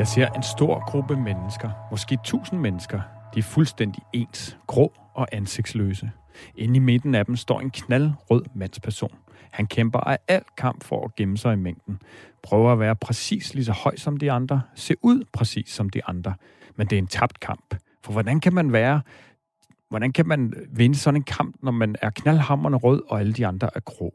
Jeg ser en stor gruppe mennesker, måske tusind mennesker. De er fuldstændig ens, grå og ansigtsløse. Inde i midten af dem står en knaldrød mandsperson. Han kæmper af al kamp for at gemme sig i mængden. Prøver at være præcis lige så høj som de andre. Se ud præcis som de andre. Men det er en tabt kamp. For hvordan kan man være Hvordan kan man vinde sådan en kamp, når man er knaldhammerne rød, og alle de andre er grå?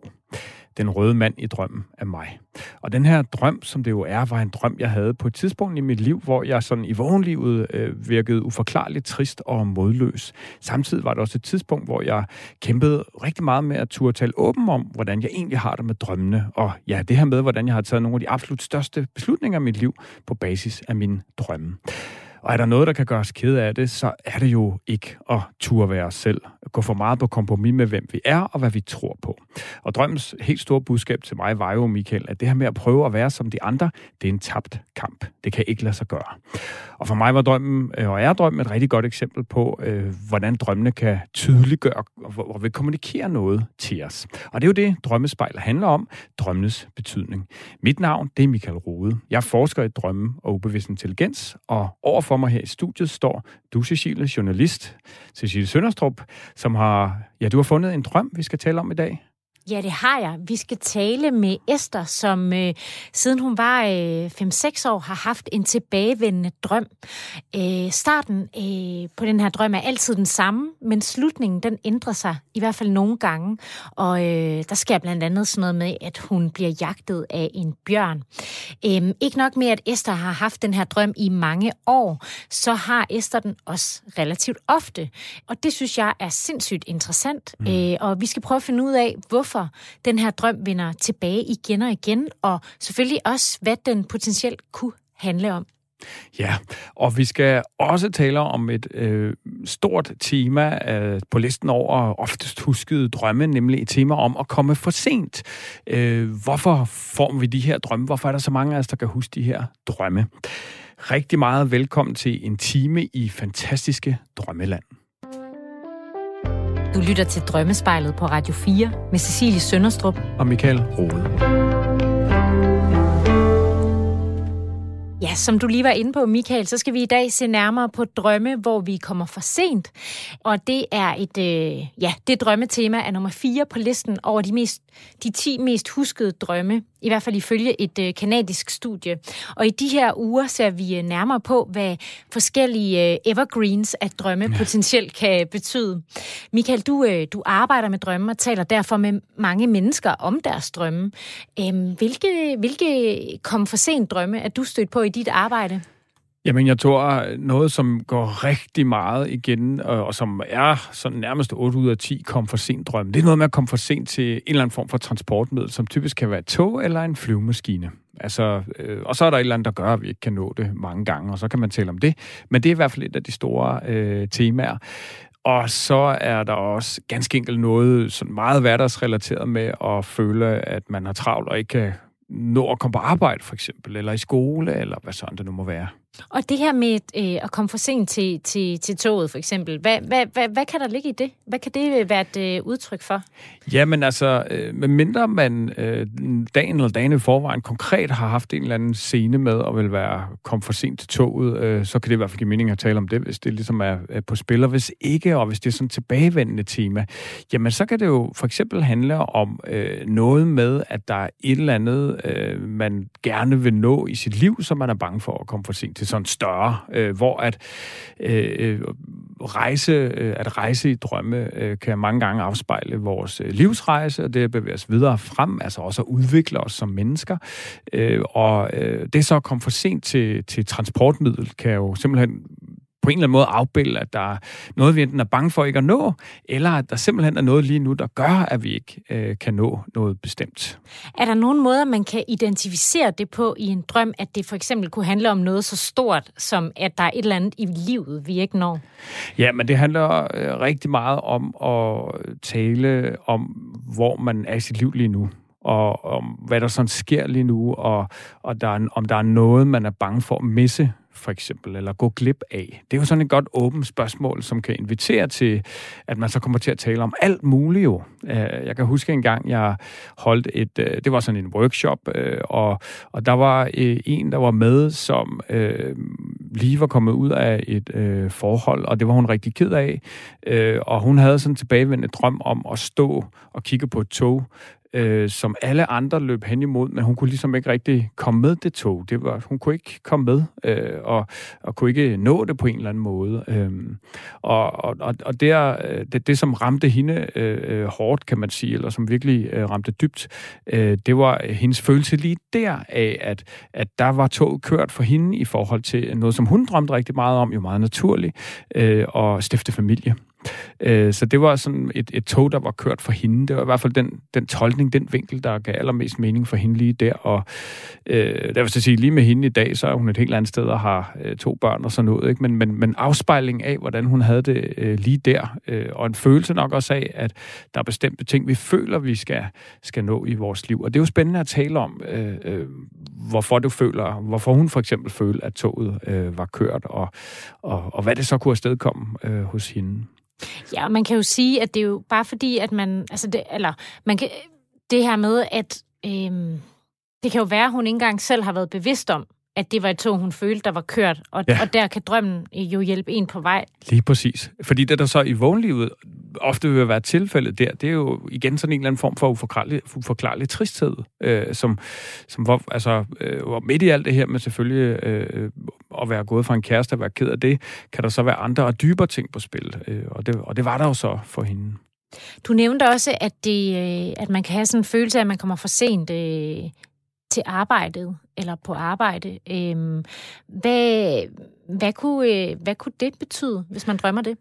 Den røde mand i drømmen af mig. Og den her drøm, som det jo er, var en drøm, jeg havde på et tidspunkt i mit liv, hvor jeg sådan i vågenlivet øh, virkede uforklarligt trist og modløs. Samtidig var det også et tidspunkt, hvor jeg kæmpede rigtig meget med at turde tale åben om, hvordan jeg egentlig har det med drømmene. Og ja, det her med, hvordan jeg har taget nogle af de absolut største beslutninger i mit liv på basis af mine drømme. Og er der noget, der kan gøre os kede af det, så er det jo ikke at turde være os selv. Gå for meget på kompromis med, hvem vi er og hvad vi tror på. Og drømmens helt store budskab til mig var jo, Michael, at det her med at prøve at være som de andre, det er en tabt kamp. Det kan ikke lade sig gøre. Og for mig var drømmen, øh, og er drømmen, et rigtig godt eksempel på, øh, hvordan drømmene kan tydeliggøre, hvor vi kommunikerer noget til os. Og det er jo det, drømmespejler handler om, drømmenes betydning. Mit navn, det er Michael Rode. Jeg forsker i drømme og ubevidst intelligens, og overfor for mig her i studiet står du, Cecilie, journalist, Cecilie Sønderstrup, som har, ja, du har fundet en drøm, vi skal tale om i dag. Ja, det har jeg. Vi skal tale med Esther, som øh, siden hun var øh, 5-6 år har haft en tilbagevendende drøm. Øh, starten øh, på den her drøm er altid den samme, men slutningen den ændrer sig i hvert fald nogle gange. Og øh, der sker blandt andet sådan noget med, at hun bliver jagtet af en bjørn. Øh, ikke nok med, at Esther har haft den her drøm i mange år, så har Esther den også relativt ofte. Og det synes jeg er sindssygt interessant. Mm. Øh, og vi skal prøve at finde ud af, hvorfor hvorfor den her drøm vender tilbage igen og igen, og selvfølgelig også, hvad den potentielt kunne handle om. Ja, og vi skal også tale om et øh, stort tema øh, på listen over oftest huskede drømme, nemlig et tema om at komme for sent. Øh, hvorfor får vi de her drømme? Hvorfor er der så mange af os, der kan huske de her drømme? Rigtig meget velkommen til en time i fantastiske drømmeland. Du lytter til Drømmespejlet på Radio 4 med Cecilie Sønderstrup og Michael Rode. Ja, som du lige var inde på, Michael, så skal vi i dag se nærmere på drømme, hvor vi kommer for sent. Og det er et, øh, ja, det drømmetema er nummer 4 på listen over de, mest, de 10 mest huskede drømme, i hvert fald ifølge et øh, kanadisk studie. Og i de her uger ser vi øh, nærmere på, hvad forskellige øh, evergreens af drømme ja. potentielt kan betyde. Michael, du, øh, du arbejder med drømme og taler derfor med mange mennesker om deres drømme. Øh, hvilke, hvilke kom for sent drømme er du stødt på i dit arbejde? Jamen, jeg tror, noget, som går rigtig meget igen, øh, og, som er sådan nærmest 8 ud af 10 kom for sent drømme, det er noget med at komme for sent til en eller anden form for transportmiddel, som typisk kan være et tog eller en flyvemaskine. Altså, øh, og så er der et eller andet, der gør, at vi ikke kan nå det mange gange, og så kan man tale om det. Men det er i hvert fald et af de store øh, temaer. Og så er der også ganske enkelt noget sådan meget hverdagsrelateret med at føle, at man har travlt og ikke kan nå at komme på arbejde, for eksempel, eller i skole, eller hvad sådan det nu må være. Og det her med øh, at komme for sent til, til, til toget, for eksempel, hvad, hvad, hvad, hvad kan der ligge i det? Hvad kan det være et øh, udtryk for? Jamen altså, øh, medmindre man øh, dagen eller dagen i forvejen konkret har haft en eller anden scene med at vil være kom for sent til toget, øh, så kan det i hvert fald give mening at tale om det, hvis det ligesom er, er på spil. Og hvis ikke, og hvis det er sådan et tilbagevendende tema, jamen så kan det jo for eksempel handle om øh, noget med, at der er et eller andet, øh, man gerne vil nå i sit liv, som man er bange for at komme for sent til til sådan større, øh, hvor at øh, øh, rejse, øh, at rejse i drømme øh, kan mange gange afspejle vores øh, livsrejse, og det at bevæge os videre frem, altså også at udvikle os som mennesker. Øh, og øh, det så at komme for sent til, til transportmiddel, kan jo simpelthen på en eller anden måde afbilde, at der er noget, vi enten er bange for ikke at nå, eller at der simpelthen er noget lige nu, der gør, at vi ikke øh, kan nå noget bestemt. Er der nogen måder, man kan identificere det på i en drøm, at det for eksempel kunne handle om noget så stort, som at der er et eller andet i livet, vi ikke når? Ja, men det handler øh, rigtig meget om at tale om, hvor man er i sit liv lige nu og om, hvad der sådan sker lige nu, og, og der er, om der er noget, man er bange for at misse for eksempel, eller gå glip af? Det er jo sådan et godt åbent spørgsmål, som kan invitere til, at man så kommer til at tale om alt muligt jo. Øh, jeg kan huske en gang, jeg holdt et, øh, det var sådan en workshop, øh, og, og der var en, der var med, som lige var kommet ud af et forhold, og det var hun rigtig ked af, og hun havde sådan en tilbagevendende drøm om at stå og kigge på et tog, øh, som alle andre løb hen imod, men hun kunne ligesom ikke rigtig komme med det tog. Det var, hun kunne ikke komme med, øh, og, og kunne ikke nå det på en eller anden måde. Øh, og og, og der, er, øh, det, det, som ramte hende øh, øh, hårdt, kan man sige, eller som virkelig øh, ramte dybt, øh, det var hendes følelse lige der af, at, at der var toget kørt for hende i forhold til noget, som hun drømte rigtig meget om, jo meget naturligt, øh, og stifte familie. Øh, så det var sådan et, et tog, der var kørt for hende. Det var i hvert fald den, den tolkning, den vinkel, der gav allermest mening for hende lige der. Og øh, der vil sige, lige med hende i dag, så er hun et helt andet sted og har øh, to børn og sådan noget. Ikke? Men, men, men afspejling af, hvordan hun havde det øh, lige der, øh, og en følelse nok også af, at der er bestemte ting, vi føler, vi skal, skal nå i vores liv. Og det er jo spændende at tale om, øh, øh, hvorfor du føler, hvorfor hun for eksempel føler, at toget øh, var kørt, og, og, og hvad det så kunne afstedkomme øh, hos hende. Ja, man kan jo sige, at det er jo bare fordi, at man, altså det, eller man kan, det her med, at øhm, det kan jo være, at hun ikke engang selv har været bevidst om, at det var et tog, hun følte, der var kørt, og, ja. og der kan drømmen jo hjælpe en på vej. Lige præcis. Fordi det, der så i vågenlivet ofte vil være tilfældet der, det er jo igen sådan en eller anden form for uforklarlig, uforklarlig tristhed, øh, som, som hvor, altså, øh, hvor midt i alt det her med selvfølgelig øh, at være gået fra en kæreste og være ked af det, kan der så være andre og dybere ting på spil, øh, og, det, og det var der jo så for hende. Du nævnte også, at, det, øh, at man kan have sådan en følelse af, at man kommer for sent øh, til arbejdet, eller på arbejde. Øh, hvad, hvad, kunne, øh, hvad kunne det betyde, hvis man drømmer det?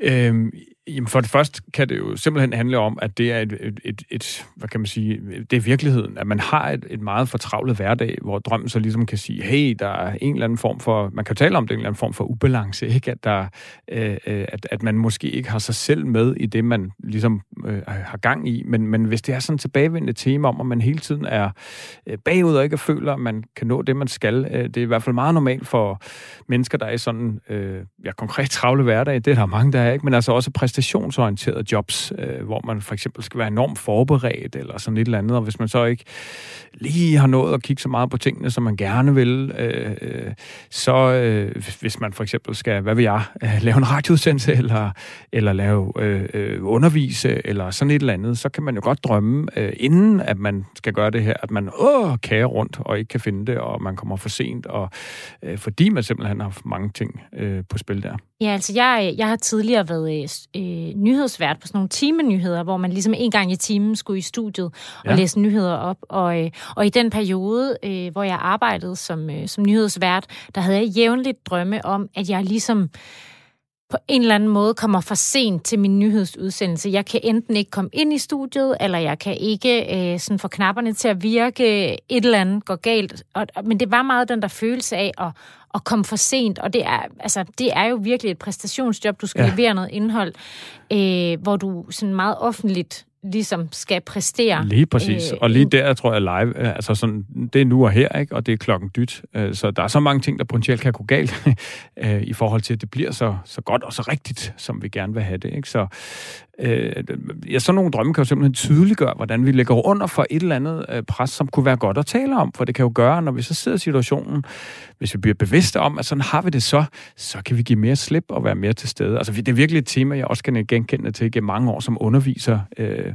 Øhm, jamen for det første kan det jo simpelthen handle om, at det er et, et, et, et hvad kan man sige, det er virkeligheden, at man har et, et meget fortravlet hverdag, hvor drømmen så ligesom kan sige, hey, der er en eller anden form for, man kan tale om det, en eller anden form for ubalance, ikke? At, der, øh, øh, at, at man måske ikke har sig selv med i det, man ligesom øh, har gang i, men, men hvis det er sådan et tilbagevendende tema om, at man hele tiden er øh, bagud og ikke føler, at man kan nå det, man skal, øh, det er i hvert fald meget normalt for mennesker, der er i sådan, øh, ja, konkret travle hverdag, det er der mange, der er, ikke? men altså også præstationsorienterede jobs, øh, hvor man for eksempel skal være enormt forberedt eller sådan et eller andet, og hvis man så ikke lige har nået at kigge så meget på tingene, som man gerne vil, øh, øh så øh, hvis man for eksempel skal, hvad vil jeg, øh, lave en radioudsendelse eller, eller lave øh, øh, undervise eller sådan et eller andet, så kan man jo godt drømme, øh, inden at man skal gøre det her, at man åh, kager rundt og ikke kan finde det, og man kommer for sent, og øh, fordi man simpelthen har mange ting øh, på spil der. Ja, altså jeg, jeg har tidligere været øh, nyhedsvært på sådan nogle timenyheder, hvor man ligesom en gang i timen skulle i studiet og ja. læse nyheder op. Og, øh, og i den periode, øh, hvor jeg arbejdede som, øh, som nyhedsvært, der havde jeg jævnligt drømme om, at jeg ligesom på en eller anden måde kommer for sent til min nyhedsudsendelse. Jeg kan enten ikke komme ind i studiet, eller jeg kan ikke øh, sådan få knapperne til at virke. Et eller andet går galt. Og, men det var meget den der følelse af at, at komme for sent, og det er, altså, det er jo virkelig et præstationsjob. Du skal ja. levere noget indhold, øh, hvor du sådan meget offentligt ligesom skal præstere. Lige præcis. Øh, og lige der tror jeg live, øh, altså sådan, det er nu og her, ikke? og det er klokken dyt. Øh, så der er så mange ting, der potentielt kan gå galt øh, i forhold til, at det bliver så, så godt og så rigtigt, som vi gerne vil have det. Ikke? Så øh, ja, sådan nogle drømme kan jo simpelthen tydeliggøre, hvordan vi lægger under for et eller andet øh, pres, som kunne være godt at tale om. For det kan jo gøre, når vi så sidder i situationen, hvis vi bliver bevidste om, at sådan har vi det så, så kan vi give mere slip og være mere til stede. Altså, det er virkelig et tema, jeg også kan genkende til gennem mange år som underviser øh,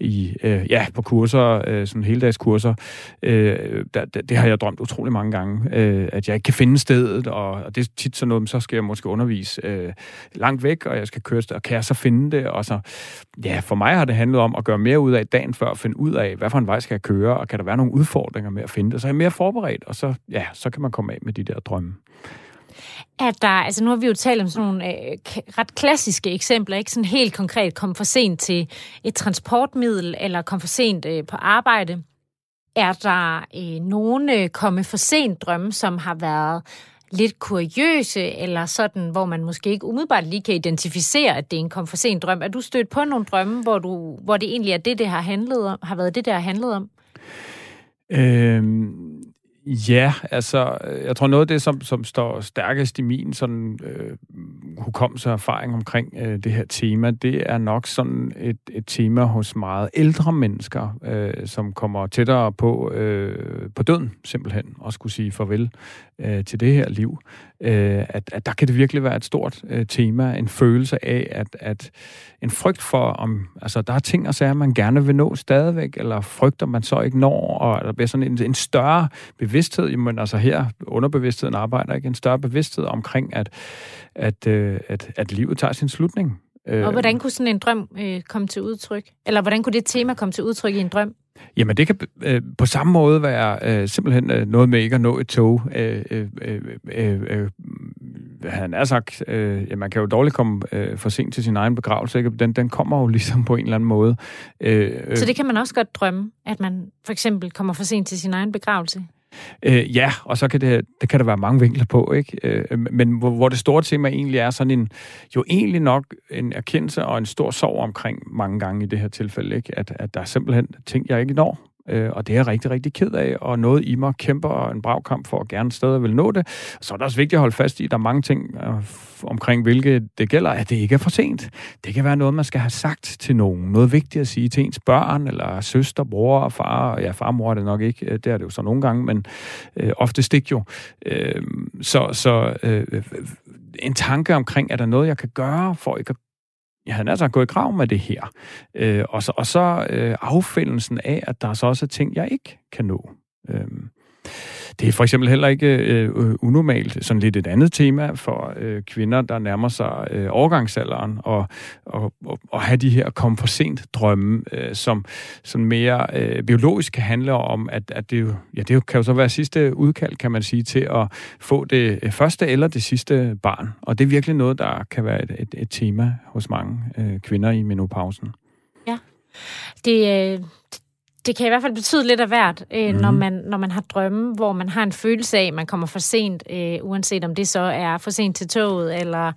i, øh, ja, på kurser, øh, sådan heldagskurser. Øh, der, det, det har jeg drømt utrolig mange gange, øh, at jeg ikke kan finde stedet, og, og det er tit sådan noget, så skal jeg måske undervise øh, langt væk, og jeg skal køre, og kan jeg så finde det, og så, ja, for mig har det handlet om at gøre mere ud af dagen før, at finde ud af, hvad for en vej skal jeg køre, og kan der være nogle udfordringer med at finde det, så er jeg mere forberedt, og så, ja, så kan man komme af med de der drømme. At der, altså nu har vi jo talt om sådan nogle øh, ret klassiske eksempler, ikke? Sådan helt konkret, kom for sent til et transportmiddel, eller kom for sent øh, på arbejde. Er der øh, nogle øh, komme for sent drømme, som har været lidt kuriøse, eller sådan, hvor man måske ikke umiddelbart lige kan identificere, at det er en kom for sent drøm. Er du stødt på nogle drømme, hvor, du, hvor det egentlig er det, det har, handlet om, har været det, der har handlet om? Øhm Ja, altså, øh, jeg tror noget af det, som, som står stærkest i min sådan, øh, hukommelse og erfaring omkring øh, det her tema, det er nok sådan et, et tema hos meget ældre mennesker, øh, som kommer tættere på, øh, på døden, simpelthen, og skulle sige farvel øh, til det her liv. Øh, at, at der kan det virkelig være et stort øh, tema, en følelse af, at, at en frygt for, om altså, der er ting og sager, man gerne vil nå stadigvæk, eller frygter man så ikke når, og der bliver sådan en, en større bevidsthed, jamen altså her, underbevidstheden arbejder ikke, en større bevidsthed omkring, at, at, øh, at, at livet tager sin slutning. Øh, og hvordan kunne sådan en drøm øh, komme til udtryk? Eller hvordan kunne det tema komme til udtryk i en drøm? Jamen, det kan øh, på samme måde være øh, simpelthen øh, noget med ikke at nå et tog. Øh, øh, øh, øh, øh, han er sagt, øh, ja, man kan jo dårligt komme øh, for sent til sin egen begravelse. Ikke? Den, den kommer jo ligesom på en eller anden måde. Øh, øh, Så det kan man også godt drømme, at man for eksempel kommer for sent til sin egen begravelse? Øh, ja, og så kan det, det kan der være mange vinkler på, ikke? Øh, men hvor, hvor det store tema egentlig er sådan en, jo egentlig nok en erkendelse og en stor sorg omkring mange gange i det her tilfælde, ikke? At, at der er simpelthen ting, jeg ikke når, Øh, og det er jeg rigtig, rigtig ked af, og noget i mig kæmper en brav kamp for at gerne stadig vil nå det. Så er det også vigtigt at holde fast i, at der er mange ting øh, omkring, hvilke det gælder, at det ikke er for sent. Det kan være noget, man skal have sagt til nogen. Noget vigtigt at sige til ens børn, eller søster, bror og far. Ja, far og mor er det nok ikke, øh, det er det jo så nogle gange, men øh, ofte stik jo. Øh, så så øh, øh, en tanke omkring, er der noget, jeg kan gøre for ikke at jeg havde altså gået i grav med det her. Øh, og så, og så øh, affindelsen af, at der så også er ting, jeg ikke kan nå. Øh, det er for eksempel heller ikke øh, øh, unormalt, sådan lidt et andet tema for øh, kvinder, der nærmer sig øh, overgangsalderen, og, og, og, og have de her kom for sent drømme, øh, som, som mere øh, biologisk kan handle om, at, at det, jo, ja, det kan jo så være sidste udkald, kan man sige, til at få det øh, første eller det sidste barn. Og det er virkelig noget, der kan være et, et, et tema hos mange øh, kvinder i menopausen. Ja, det, øh, det kan i hvert fald betyde lidt af hvert, øh, mm. når, man, når man har drømme, hvor man har en følelse af, at man kommer for sent, øh, uanset om det så er for sent til toget, eller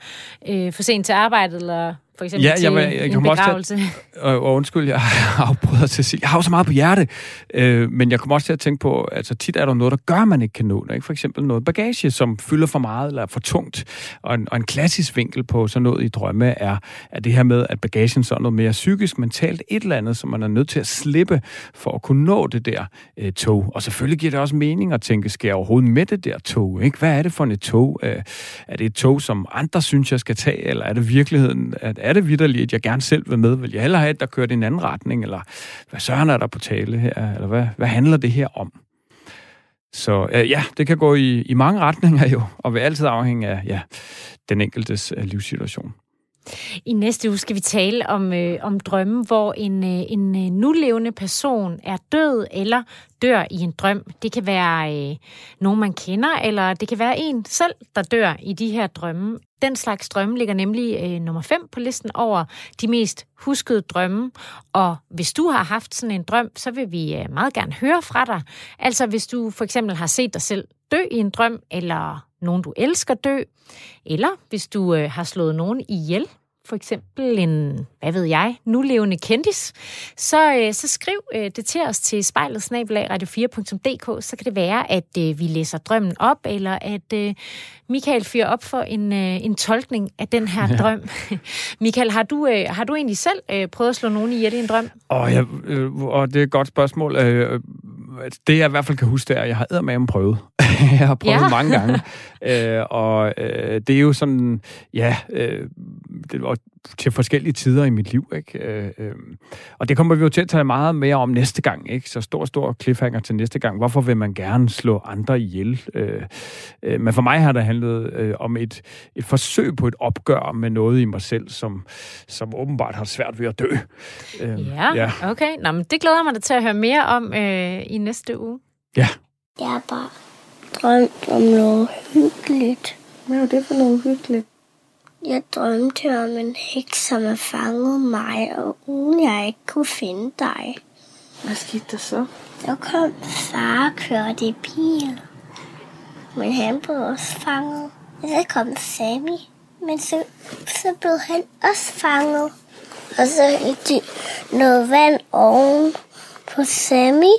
øh, for sent til arbejdet, eller for eksempel ja, til jeg, jeg, jeg en begravelse. Også til, og, og undskyld, jeg afbryder til at sige, jeg har jo så meget på hjerte, øh, men jeg kommer også til at tænke på, altså tit er der noget, der gør, man ikke kan nå det. Ikke? For eksempel noget bagage, som fylder for meget eller er for tungt. Og en, og en klassisk vinkel på sådan noget i drømme er, er det her med, at bagagen så er noget mere psykisk, mentalt, et eller andet, som man er nødt til at slippe for at kunne nå det der øh, tog. Og selvfølgelig giver det også mening at tænke, skal jeg overhovedet med det der tog? Ikke? Hvad er det for et tog? Øh, er det et tog, som andre synes, jeg skal tage, eller er det virkeligheden, at er det vidderligt, at jeg gerne selv vil med? Vil jeg hellere have, at der kører i en anden retning? Eller hvad søren er der på tale her? Eller hvad, hvad handler det her om? Så øh, ja, det kan gå i, i mange retninger jo, og vil altid afhænge af ja, den enkeltes øh, livssituation. I næste uge skal vi tale om, øh, om drømme, hvor en, øh, en øh, nulevende person er død eller dør i en drøm. Det kan være øh, nogen, man kender, eller det kan være en selv, der dør i de her drømme. Den slags drømme ligger nemlig øh, nummer 5 på listen over de mest huskede drømme. Og hvis du har haft sådan en drøm, så vil vi øh, meget gerne høre fra dig. Altså hvis du for eksempel har set dig selv dø i en drøm, eller nogen du elsker dø, eller hvis du øh, har slået nogen ihjel for eksempel en, hvad ved jeg, nulevende kendis, så, øh, så skriv øh, det til os til spejlet radio4.dk, så kan det være, at øh, vi læser drømmen op, eller at øh, Michael fyrer op for en, øh, en tolkning af den her ja. drøm. Michael, har du, øh, har du egentlig selv øh, prøvet at slå nogen ihjel i en drøm? Oh, ja, øh, og det er et godt spørgsmål. Øh, det jeg i hvert fald kan huske, det er, at jeg har eddermame prøvet. jeg har prøvet ja. mange gange. Øh, og øh, det er jo sådan, ja, øh, det var til forskellige tider i mit liv. Ikke? Øh, øh, og det kommer vi jo til at tale meget mere om næste gang. Ikke? Så stor, stor cliffhanger til næste gang. Hvorfor vil man gerne slå andre ihjel? Øh, øh, men for mig har det handlet øh, om et, et forsøg på et opgør med noget i mig selv, som, som åbenbart har svært ved at dø. Øh, ja, ja, okay. Nå, men det glæder mig da til at høre mere om øh, i næste uge. Ja. Jeg har bare drømt om noget hyggeligt. Hvad er det for noget hyggeligt? Jeg drømte om en heks, som havde fanget mig, og uden jeg ikke kunne finde dig. Hvad skete der så? Så kom far og kørte i bil. Men han blev også fanget. Så kom Sammy. Men så, så blev han også fanget. Og så hældte de noget vand oven på Sammy.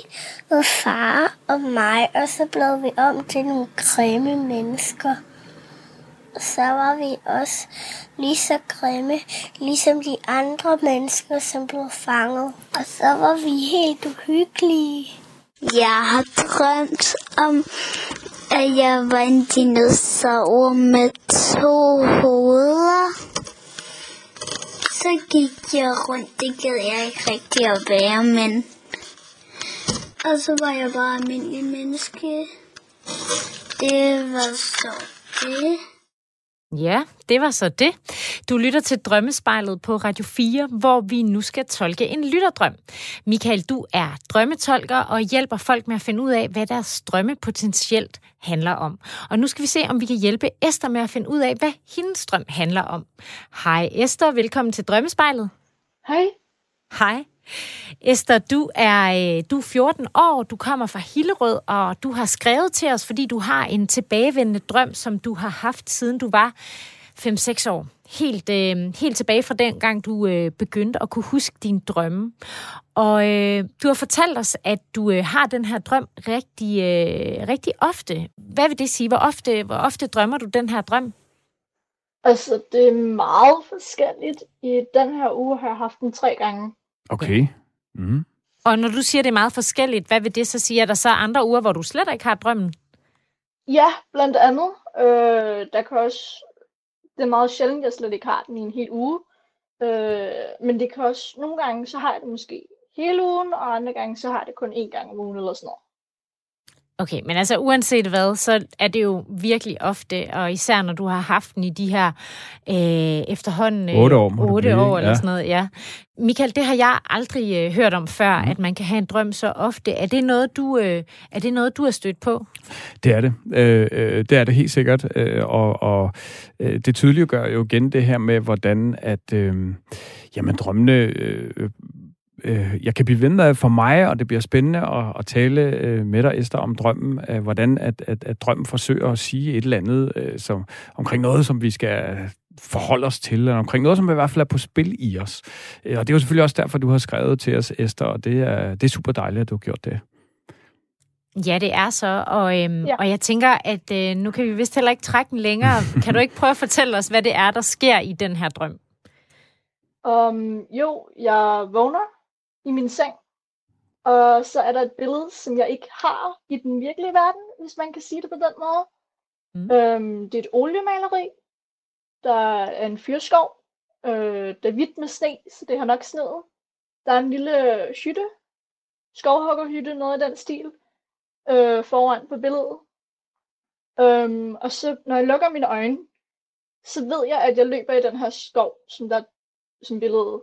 og far og mig, og så blev vi om til nogle grimme mennesker. Så var vi også lige så grimme, ligesom de andre mennesker, som blev fanget. Og så var vi helt uhyggelige. Jeg har drømt om, at jeg var en dinosaur med to hoveder. Så gik jeg rundt, det gad jeg ikke rigtig at være, men... Og så var jeg bare almindelig menneske. Det var så det. Ja, det var så det. Du lytter til Drømmespejlet på Radio 4, hvor vi nu skal tolke en lytterdrøm. Michael, du er drømmetolker og hjælper folk med at finde ud af, hvad deres drømme potentielt handler om. Og nu skal vi se, om vi kan hjælpe Esther med at finde ud af, hvad hendes drøm handler om. Hej Esther, velkommen til Drømmespejlet. Hej. Hej. Esther, du er, øh, du er 14 år, du kommer fra Hillerød, og du har skrevet til os, fordi du har en tilbagevendende drøm, som du har haft siden du var 5-6 år. Helt, øh, helt tilbage fra den gang, du øh, begyndte at kunne huske din drømme. Og øh, du har fortalt os, at du øh, har den her drøm rigtig, øh, rigtig ofte. Hvad vil det sige? Hvor ofte, hvor ofte drømmer du den her drøm? Altså, det er meget forskelligt. I den her uge har jeg haft den tre gange. Okay. Mm. Og når du siger, det er meget forskelligt, hvad vil det så sige? Er der så andre uger, hvor du slet ikke har drømmen? Ja, blandt andet. Øh, der kan også... Det er meget sjældent, jeg slet ikke har den i en hel uge. Øh, men det kan også... Nogle gange, så har jeg det måske hele ugen, og andre gange, så har jeg det kun én gang om ugen eller sådan noget. Okay, men altså uanset hvad, så er det jo virkelig ofte, og især når du har haft den i de her øh, efterhånden... Øh, 8 år, må 8 blive, år eller ja. sådan noget, ja. Michael, det har jeg aldrig øh, hørt om før, mm. at man kan have en drøm så ofte. Er det noget, du, øh, er det noget, du har stødt på? Det er det. Øh, øh, det er det helt sikkert. Øh, og og øh, det tydeliggør jo igen det her med, hvordan at øh, jamen, drømmene øh, øh, jeg kan blive ved med for mig, og det bliver spændende at, at tale øh, med dig, Esther, om drømmen, øh, hvordan at, at, at drømmen forsøger at sige et eller andet øh, som, omkring noget, som vi skal forholde os til, eller omkring noget, som i hvert fald er på spil i os. Øh, Og det er jo selvfølgelig også derfor, du har skrevet til os, Esther, og det er, det er super dejligt, at du har gjort det. Ja, det er så, og, øhm, ja. Og jeg tænker, at øh, nu kan vi vist heller ikke trække den længere. kan du ikke prøve at fortælle os, hvad det er, der sker i den her drøm? Um, jo, jeg vågner i min seng, og så er der et billede, som jeg ikke har i den virkelige verden, hvis man kan sige det på den måde. Mm. Um, det er et oliemaleri. Der er en fyrskov. Øh, det er hvidt med sne, så det har nok sneet. Der er en lille hytte, skovhuggerhytte, noget i den stil, øh, foran på billedet. Um, og så når jeg lukker mine øjne, så ved jeg, at jeg løber i den her skov, som der som billedet,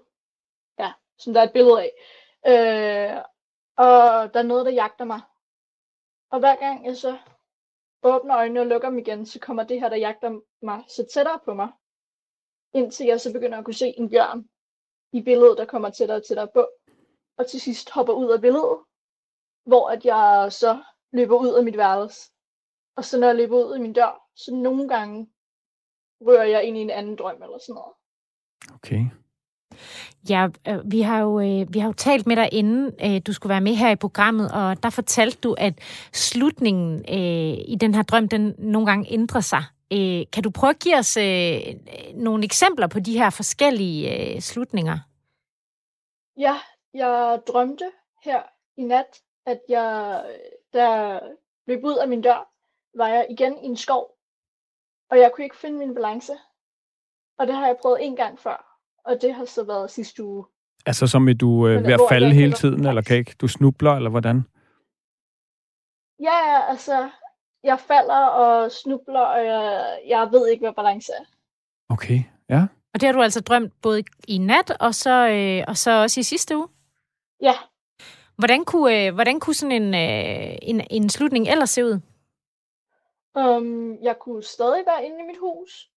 ja, som der er et billede af. Øh, og der er noget, der jagter mig. Og hver gang jeg så åbner øjnene og lukker dem igen, så kommer det her, der jagter mig, så tættere på mig. Indtil jeg så begynder at kunne se en bjørn i billedet, der kommer tættere og tættere på. Og til sidst hopper ud af billedet, hvor at jeg så løber ud af mit værelse. Og så når jeg løber ud af min dør, så nogle gange rører jeg ind i en anden drøm eller sådan noget. Okay. Ja, øh, vi har jo øh, vi har jo talt med dig inden øh, du skulle være med her i programmet, og der fortalte du, at slutningen i den her drøm, den nogle gange ændrer sig. Kan du prøve at give os nogle eksempler på de her forskellige slutninger? Ja, jeg drømte her i nat, at jeg, da jeg løb ud af min dør, var jeg igen i en skov, og jeg kunne ikke finde min balance. Og det har jeg prøvet en gang før, og det har så været sidste uge. Altså som i du øh, ved at falde hele tiden, var- eller kan ikke? Du snubler, eller hvordan? Ja, ja, altså, jeg falder og snubler, og jeg, jeg ved ikke, hvad balance er. Okay, ja. Og det har du altså drømt både i nat, og så, øh, og så også i sidste uge. Ja, Hvordan kunne, øh, hvordan kunne sådan en, øh, en, en slutning ellers se ud? um, jeg kunne stadig være inde i mit hus,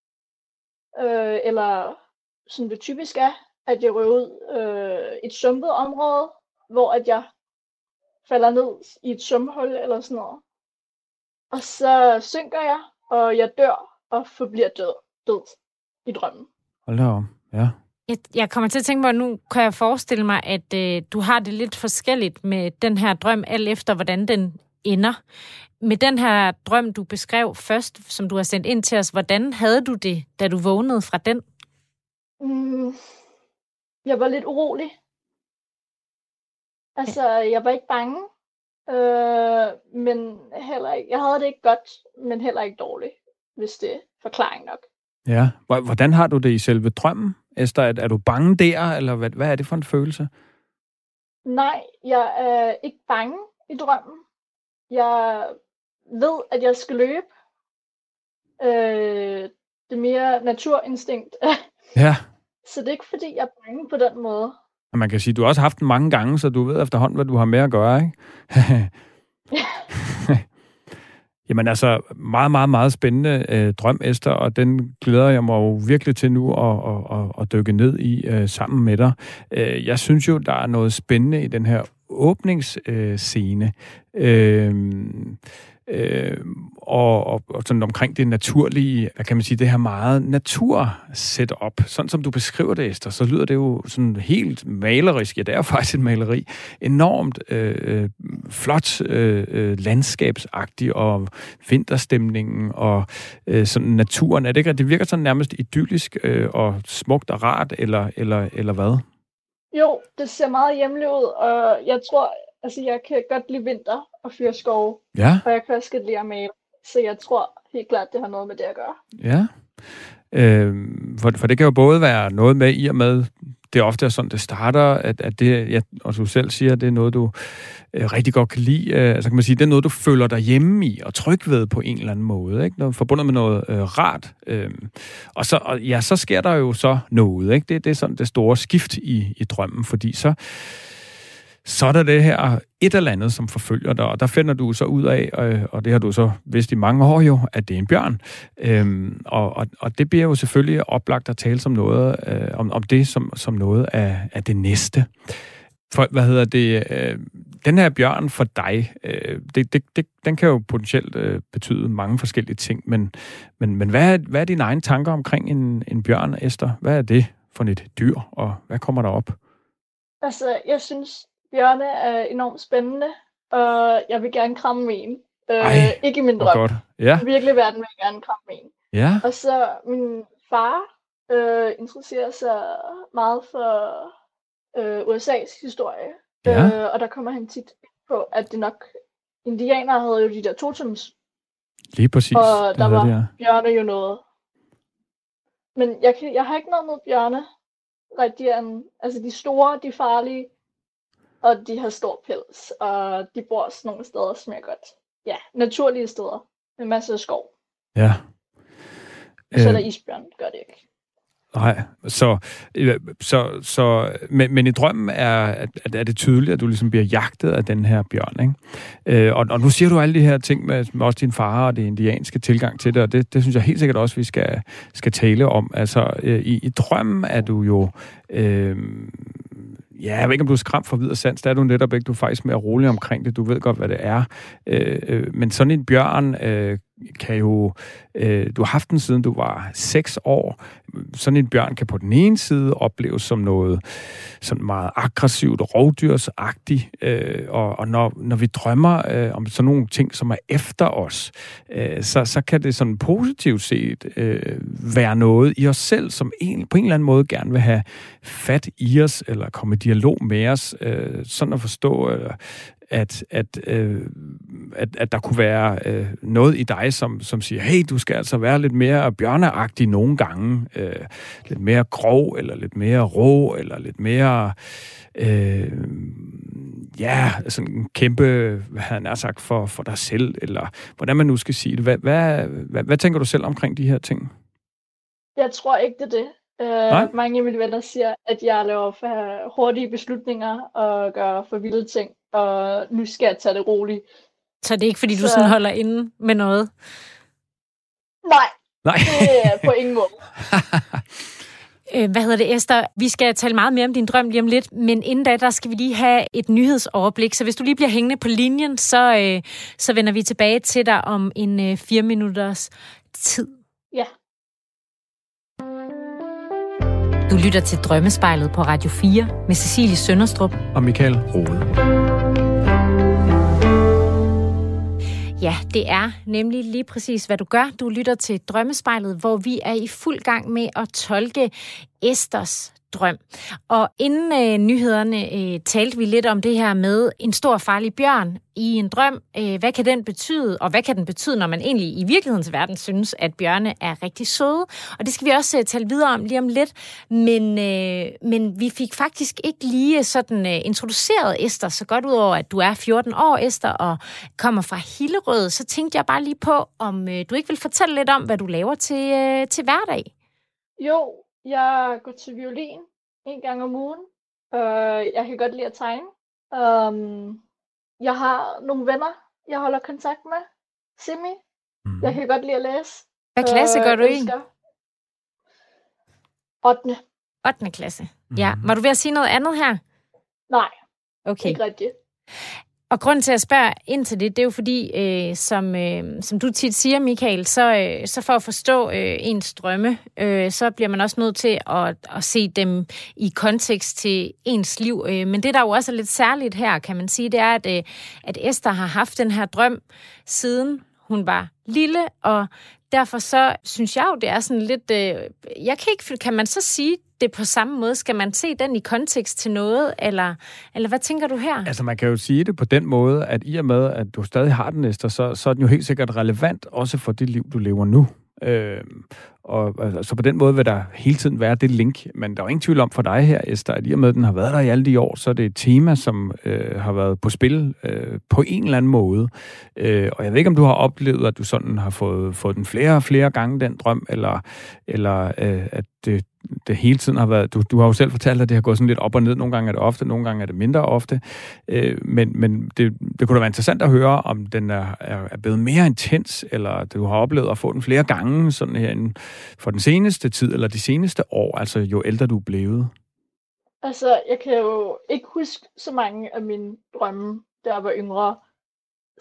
øh, eller som det typisk er, at jeg rører ud øh, et sumpet område, hvor at jeg falder ned i et sumhul eller sådan noget. Og så synker jeg, og jeg dør og forbliver død, død i drømmen. Hold da op. Ja. Jeg, jeg kommer til at tænke på, at nu kan jeg forestille mig, at øh, du har det lidt forskelligt med den her drøm, alt efter hvordan den ender. Med den her drøm, du beskrev først, som du har sendt ind til os, hvordan havde du det, da du vågnede fra den? Mm, jeg var lidt urolig. Altså, jeg var ikke bange, øh, men heller ikke, jeg havde det ikke godt, men heller ikke dårligt, hvis det er forklaring nok. Ja. Hvordan har du det i selve drømmen, Esther? Er, er du bange der, eller hvad, hvad er det for en følelse? Nej, jeg er ikke bange i drømmen. Jeg ved, at jeg skal løbe. Øh, det er mere naturinstinkt. Ja. Så det er ikke, fordi jeg er bange på den måde. Og man kan sige, du har også haft den mange gange, så du ved efterhånden, hvad du har med at gøre, ikke? Jamen altså, meget, meget, meget spændende øh, drøm, Esther, og den glæder jeg mig jo virkelig til nu at, at, at, at dykke ned i øh, sammen med dig. Øh, jeg synes jo, der er noget spændende i den her åbningsscene. Øh, øh, og, og, og sådan omkring det naturlige, hvad kan man sige, det her meget natur-setup. Sådan som du beskriver det, Esther, så lyder det jo sådan helt malerisk. Ja, det er jo faktisk et maleri. Enormt øh, øh flot, øh, øh, landskabsagtigt, og vinterstemningen, og øh, sådan naturen. Er det ikke, det virker sådan nærmest idyllisk øh, og smukt og rart, eller, eller, eller hvad? Jo, det ser meget hjemligt ud, og jeg tror, altså jeg kan godt lide vinter og fyre skove. Ja. Og jeg kan også godt lide at male. Så jeg tror helt klart, det har noget med det at gøre. Ja. Øh, for, for det kan jo både være noget med i og med, det er ofte sådan, det starter, at, at det, ja, og du selv siger, det er noget, du øh, rigtig godt kan lide. Øh, altså kan man sige, det er noget, du føler dig hjemme i og tryg ved på en eller anden måde. Ikke? Noget, forbundet med noget øh, rart. Øh, og, så, og ja, så sker der jo så noget. Ikke? Det, det er sådan det store skift i, i drømmen, fordi så så er der det her et eller andet, som forfølger dig, og der finder du så ud af, øh, og det har du så vidst i mange år jo, at det er en bjørn. Øhm, og, og, og det bliver jo selvfølgelig oplagt at tale som noget, øh, om, om det som, som noget af, af det næste. For, hvad hedder det, øh, den her bjørn for dig, øh, det, det, det, den kan jo potentielt øh, betyde mange forskellige ting, men, men, men hvad, er, hvad er dine egne tanker omkring en, en bjørn, Esther? Hvad er det for et dyr, og hvad kommer der op? Altså, jeg synes, bjørne er enormt spændende, og jeg vil gerne kramme en. Øh, Ej, ikke i min drøm. godt. Ja, I virkelig verden vil jeg gerne kramme en. ja, Og så min far øh, interesserer sig meget for øh, USA's historie. Ja. Øh, og der kommer han tit på, at det nok... Indianere havde jo de der totems, lige præcis. Og der er var- det, ja. bjørne jo noget. Men jeg, kan, jeg har ikke noget mod bjørne. Rigtig, altså de store, de farlige, og de har stor pels, og de bor sådan nogle steder, som jeg godt... Ja, naturlige steder, med masser af skov. Ja. Så er Øh, der isbjørn, gør det ikke. Nej, så, øh, så, så men, men i drømmen er, at er det tydeligt, at du ligesom bliver jagtet af den her bjørn, ikke? Øh, og, og nu siger du alle de her ting med, med også din far og det indianske tilgang til det, og det, det synes jeg helt sikkert også, vi skal, skal tale om. Altså, øh, i, i drømmen er du jo... Øh, Ja, jeg ved ikke, om du er skræmt for videre sands. Der er du netop ikke. Du er faktisk mere rolig omkring det. Du ved godt, hvad det er. Øh, øh, men sådan en bjørn øh, kan jo... Øh, du har haft den siden du var seks år. Sådan en bjørn kan på den ene side opleves som noget sådan meget aggressivt rovdyrsagtigt. Øh, og og når, når vi drømmer øh, om sådan nogle ting, som er efter os, øh, så, så kan det sådan positivt set øh, være noget i os selv, som en, på en eller anden måde gerne vil have fat i os, eller komme i dialog med os, øh, sådan at forstå, øh, at, at, øh, at, at der kunne være øh, noget i dig, som, som siger, hey, du skal altså være lidt mere bjørneagtig nogle gange, øh, lidt mere grov, eller lidt mere rå, eller lidt mere, øh, ja, sådan en kæmpe, hvad han har sagt, for, for dig selv, eller hvordan man nu skal sige det. Hvad, hvad, hvad, hvad tænker du selv omkring de her ting? Jeg tror ikke, det er det. Nej? Øh, mange af mine venner siger, at jeg laver for hurtige beslutninger og gør for vilde ting, og nu skal jeg tage det roligt. Så det er ikke, fordi du Så- sådan holder inde med noget? Nej, Nej. det er på ingen måde. Øh, hvad hedder det, Esther? Vi skal tale meget mere om din drøm lige om lidt, men inden da, der skal vi lige have et nyhedsoverblik. Så hvis du lige bliver hængende på linjen, så, øh, så vender vi tilbage til dig om en øh, fire minutters tid. Ja. Du lytter til Drømmespejlet på Radio 4 med Cecilie Sønderstrup og Michael Rode. Ja, det er nemlig lige præcis, hvad du gør. Du lytter til Drømmespejlet, hvor vi er i fuld gang med at tolke Esters drøm. Og inden øh, nyhederne øh, talte vi lidt om det her med en stor farlig bjørn i en drøm. Øh, hvad kan den betyde, og hvad kan den betyde, når man egentlig i virkelighedens verden synes, at bjørne er rigtig søde? Og det skal vi også øh, tale videre om lige om lidt. Men, øh, men vi fik faktisk ikke lige sådan øh, introduceret Esther så godt udover, at du er 14 år, Esther, og kommer fra Hillerød. Så tænkte jeg bare lige på, om øh, du ikke vil fortælle lidt om, hvad du laver til, øh, til hverdag? Jo, jeg går til violin en gang om ugen. Uh, jeg kan godt lide at tegne. Um, jeg har nogle venner, jeg holder kontakt med. Simi. Mm. Jeg kan godt lide at læse. Hvad klasse uh, gør du i? 8. 8. klasse. Mm. Ja. Var du ved at sige noget andet her? Nej. Okay. Ikke rigtigt. Og grunden til at spørge ind til det, det er jo fordi, øh, som, øh, som du tit siger, Michael, så, øh, så for at forstå øh, ens drømme, øh, så bliver man også nødt til at, at se dem i kontekst til ens liv. Øh, men det, der jo også er lidt særligt her, kan man sige, det er, at, øh, at Esther har haft den her drøm, siden hun var lille, og derfor så synes jeg jo, det er sådan lidt... Øh, jeg kan ikke... Kan man så sige, det på samme måde? Skal man se den i kontekst til noget, eller, eller hvad tænker du her? Altså, man kan jo sige det på den måde, at i og med, at du stadig har den, Esther, så, så er den jo helt sikkert relevant også for det liv, du lever nu. Øh, og altså, så på den måde vil der hele tiden være det link. Men der er jo ingen tvivl om for dig her, Esther, at i og med, at den har været der i alle de år, så er det et tema, som øh, har været på spil øh, på en eller anden måde. Øh, og jeg ved ikke, om du har oplevet, at du sådan har fået, fået den flere og flere gange, den drøm, eller, eller øh, at det, det hele tiden har været... Du, du har jo selv fortalt, at det har gået sådan lidt op og ned. Nogle gange er det ofte, nogle gange er det mindre ofte. Øh, men men det, det kunne da være interessant at høre, om den er, er, er blevet mere intens, eller du har oplevet at få den flere gange sådan her for den seneste tid, eller de seneste år, altså jo ældre du er blevet. Altså, jeg kan jo ikke huske så mange af mine drømme, da jeg var yngre.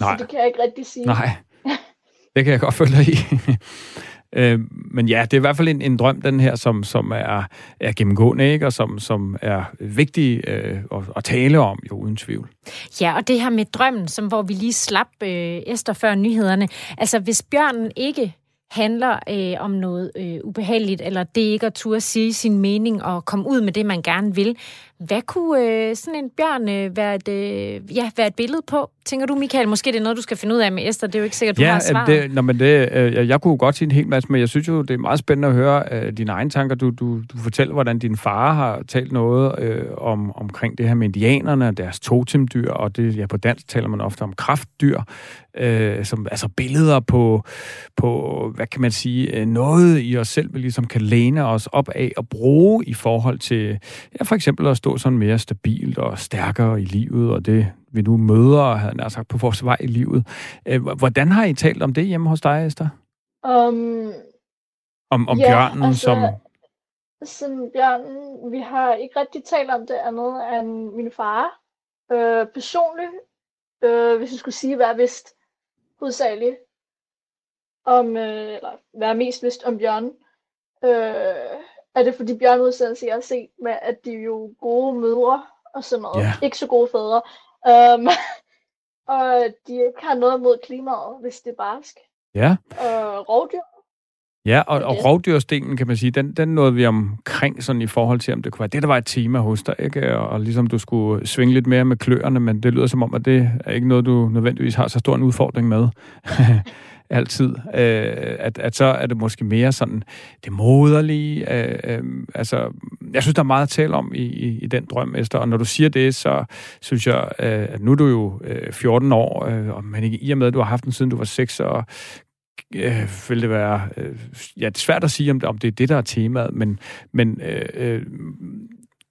Nej. Så det kan jeg ikke rigtig sige. Nej, det kan jeg godt følge dig i. Øh, men ja, det er i hvert fald en, en drøm, den her, som, som er, er gennemgående, ikke? og som, som er vigtig øh, at, at tale om, jo uden tvivl. Ja, og det her med drømmen, som hvor vi lige slap øh, Esther før nyhederne. Altså, hvis bjørnen ikke handler øh, om noget øh, ubehageligt, eller det ikke at turde sige sin mening og komme ud med det, man gerne vil. Hvad kunne øh, sådan en bjørn øh, være, et, øh, ja, være et billede på? Tænker du, Michael, måske det er noget, du skal finde ud af med Esther? Det er jo ikke sikkert, du ja, har svaret. Det, nå, men det, øh, jeg kunne godt sige en hel masse, men jeg synes jo, det er meget spændende at høre øh, dine egne tanker. Du, du, du fortæller, hvordan din far har talt noget øh, om, omkring det her med indianerne, deres totemdyr, og det, ja, på dansk taler man ofte om kraftdyr, øh, som, altså billeder på, på, hvad kan man sige, øh, noget i os selv, vi ligesom kan læne os op af og bruge i forhold til, ja, for eksempel at stå sådan mere stabilt og stærkere i livet, og det vi nu møder, havde jeg sagt, på vores vej i livet. Øh, hvordan har I talt om det hjemme hos dig, Esther? Um, om om ja, bjørnen, altså, som... Som bjørnen, vi har ikke rigtig talt om det andet end min far. Øh, personligt, øh, hvis jeg skulle sige, hvad jeg vidste hovedsageligt om, øh, eller hvad jeg mest vidst om bjørnen, øh, er det fordi bjørneudsendelse, jeg har set med, at de er jo gode mødre og sådan noget. Yeah. Ikke så gode fædre. Um, og de ikke har noget mod klimaet, hvis det er barsk. Ja. Og rovdyr. Ja, og, og rovdyrstenen, kan man sige, den, den nåede vi omkring sådan i forhold til, om det kunne være det, der var et tema hos dig, ikke? Og, og ligesom du skulle svinge lidt mere med kløerne, men det lyder som om, at det er ikke noget, du nødvendigvis har så stor en udfordring med. altid, øh, at, at så er det måske mere sådan det moderlige. Øh, øh, altså, jeg synes, der er meget at tale om i, i, i den drøm, Esther, og når du siger det, så synes jeg, øh, at nu er du jo øh, 14 år, øh, men ikke i og med, at du har haft den siden du var 6, og øh, vil det være... Øh, ja, det er svært at sige, om det, om det er det, der er temaet, men, men øh, øh,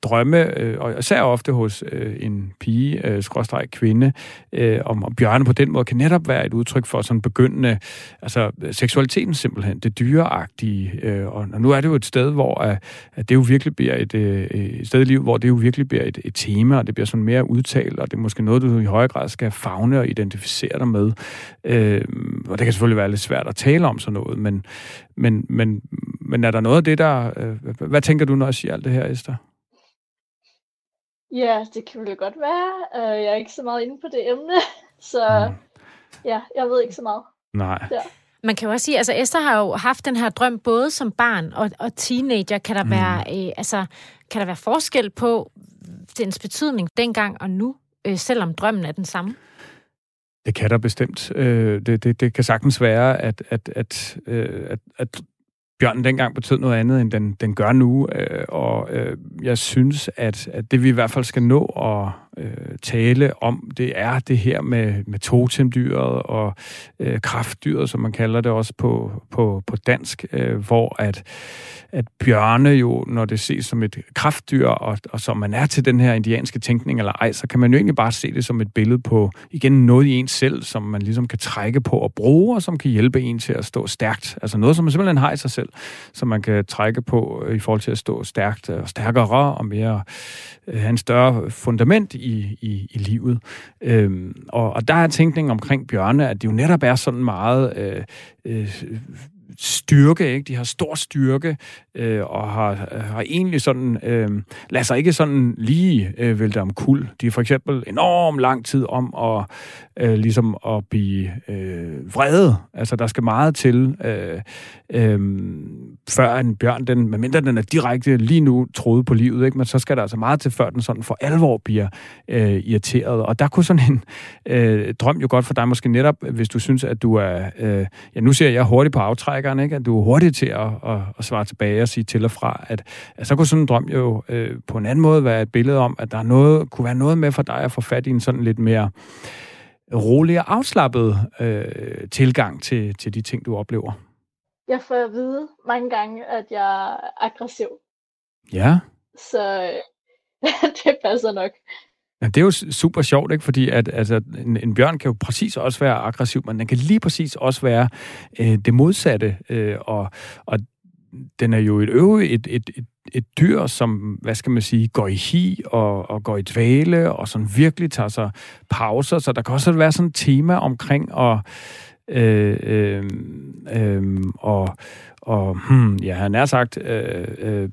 drømme, øh, og især ofte hos øh, en pige, øh, skråstreg kvinde, øh, om, om bjørne på den måde, kan netop være et udtryk for sådan begyndende, altså seksualiteten simpelthen, det dyreagtige, øh, og, og nu er det jo et sted, hvor at, at det jo virkelig bliver et, øh, øh, et sted i livet, hvor det jo virkelig bliver et, et tema, og det bliver sådan mere udtalt, og det er måske noget, du i højere grad skal fagne og identificere dig med. Øh, og det kan selvfølgelig være lidt svært at tale om sådan noget, men, men, men men er der noget af det, der... Øh, hvad tænker du, når jeg siger alt det her, Esther? Ja, det kan vel godt være. Uh, jeg er ikke så meget inde på det emne, så mm. ja, jeg ved ikke så meget. Nej. Ja. Man kan jo også sige, altså Esther har jo haft den her drøm både som barn og, og teenager. Kan der, mm. være, øh, altså, kan der være forskel på dens betydning dengang og nu, øh, selvom drømmen er den samme? Det kan der bestemt. Øh, det, det, det kan sagtens være, at, at, at, øh, at, at bjørnen dengang betød noget andet, end den, den gør nu. Øh, og øh, jeg synes, at, at det vi i hvert fald skal nå at øh, tale om, det er det her med, med totemdyret og øh, kraftdyret, som man kalder det også på, på, på dansk, øh, hvor at, at bjørne jo, når det ses som et kraftdyr, og, og som man er til den her indianske tænkning eller ej, så kan man jo egentlig bare se det som et billede på, igen, noget i en selv, som man ligesom kan trække på og bruge, og som kan hjælpe en til at stå stærkt. Altså noget, som man simpelthen har i sig selv, som man kan trække på øh, i forhold til at stå stærkt øh, og stærkere og mere øh, have en større fundament i, i, i livet. Øhm, og, og der er tænkningen omkring bjørne, at det jo netop er sådan meget øh, øh, styrke, ikke? De har stor styrke, øh, og har, har egentlig sådan, øh, lader sig ikke sådan lige øh, vælte om kul. De er for eksempel enormt lang tid om at, øh, ligesom at blive øh, vrede. Altså, der skal meget til, øh, øh, før en bjørn, den, medmindre den er direkte lige nu troet på livet, ikke? men så skal der altså meget til, før den sådan for alvor bliver øh, irriteret. Og der kunne sådan en øh, drøm jo godt for dig, måske netop, hvis du synes, at du er, øh, ja, nu ser jeg hurtigt på aftrækkeren, ikke? at du er hurtig til at, at, at svare tilbage og sige til og fra, at, at så kunne sådan en drøm jo øh, på en anden måde være et billede om, at der er noget, kunne være noget med for dig at få fat i en sådan lidt mere rolig og afslappet øh, tilgang til, til de ting, du oplever. Jeg får at vide mange gange, at jeg er aggressiv. Ja. Så det passer nok. Ja, det er jo super sjovt, ikke? fordi at, altså, en, en bjørn kan jo præcis også være aggressiv, men den kan lige præcis også være øh, det modsatte. Øh, og, og den er jo et øve, et, et, et, et dyr, som, hvad skal man sige, går i hi og, og går i dvale, og sådan virkelig tager sig pauser. Så der kan også være sådan et tema omkring at øh, øh, øh, og, og hmm, ja, han er sagt, øh, øh,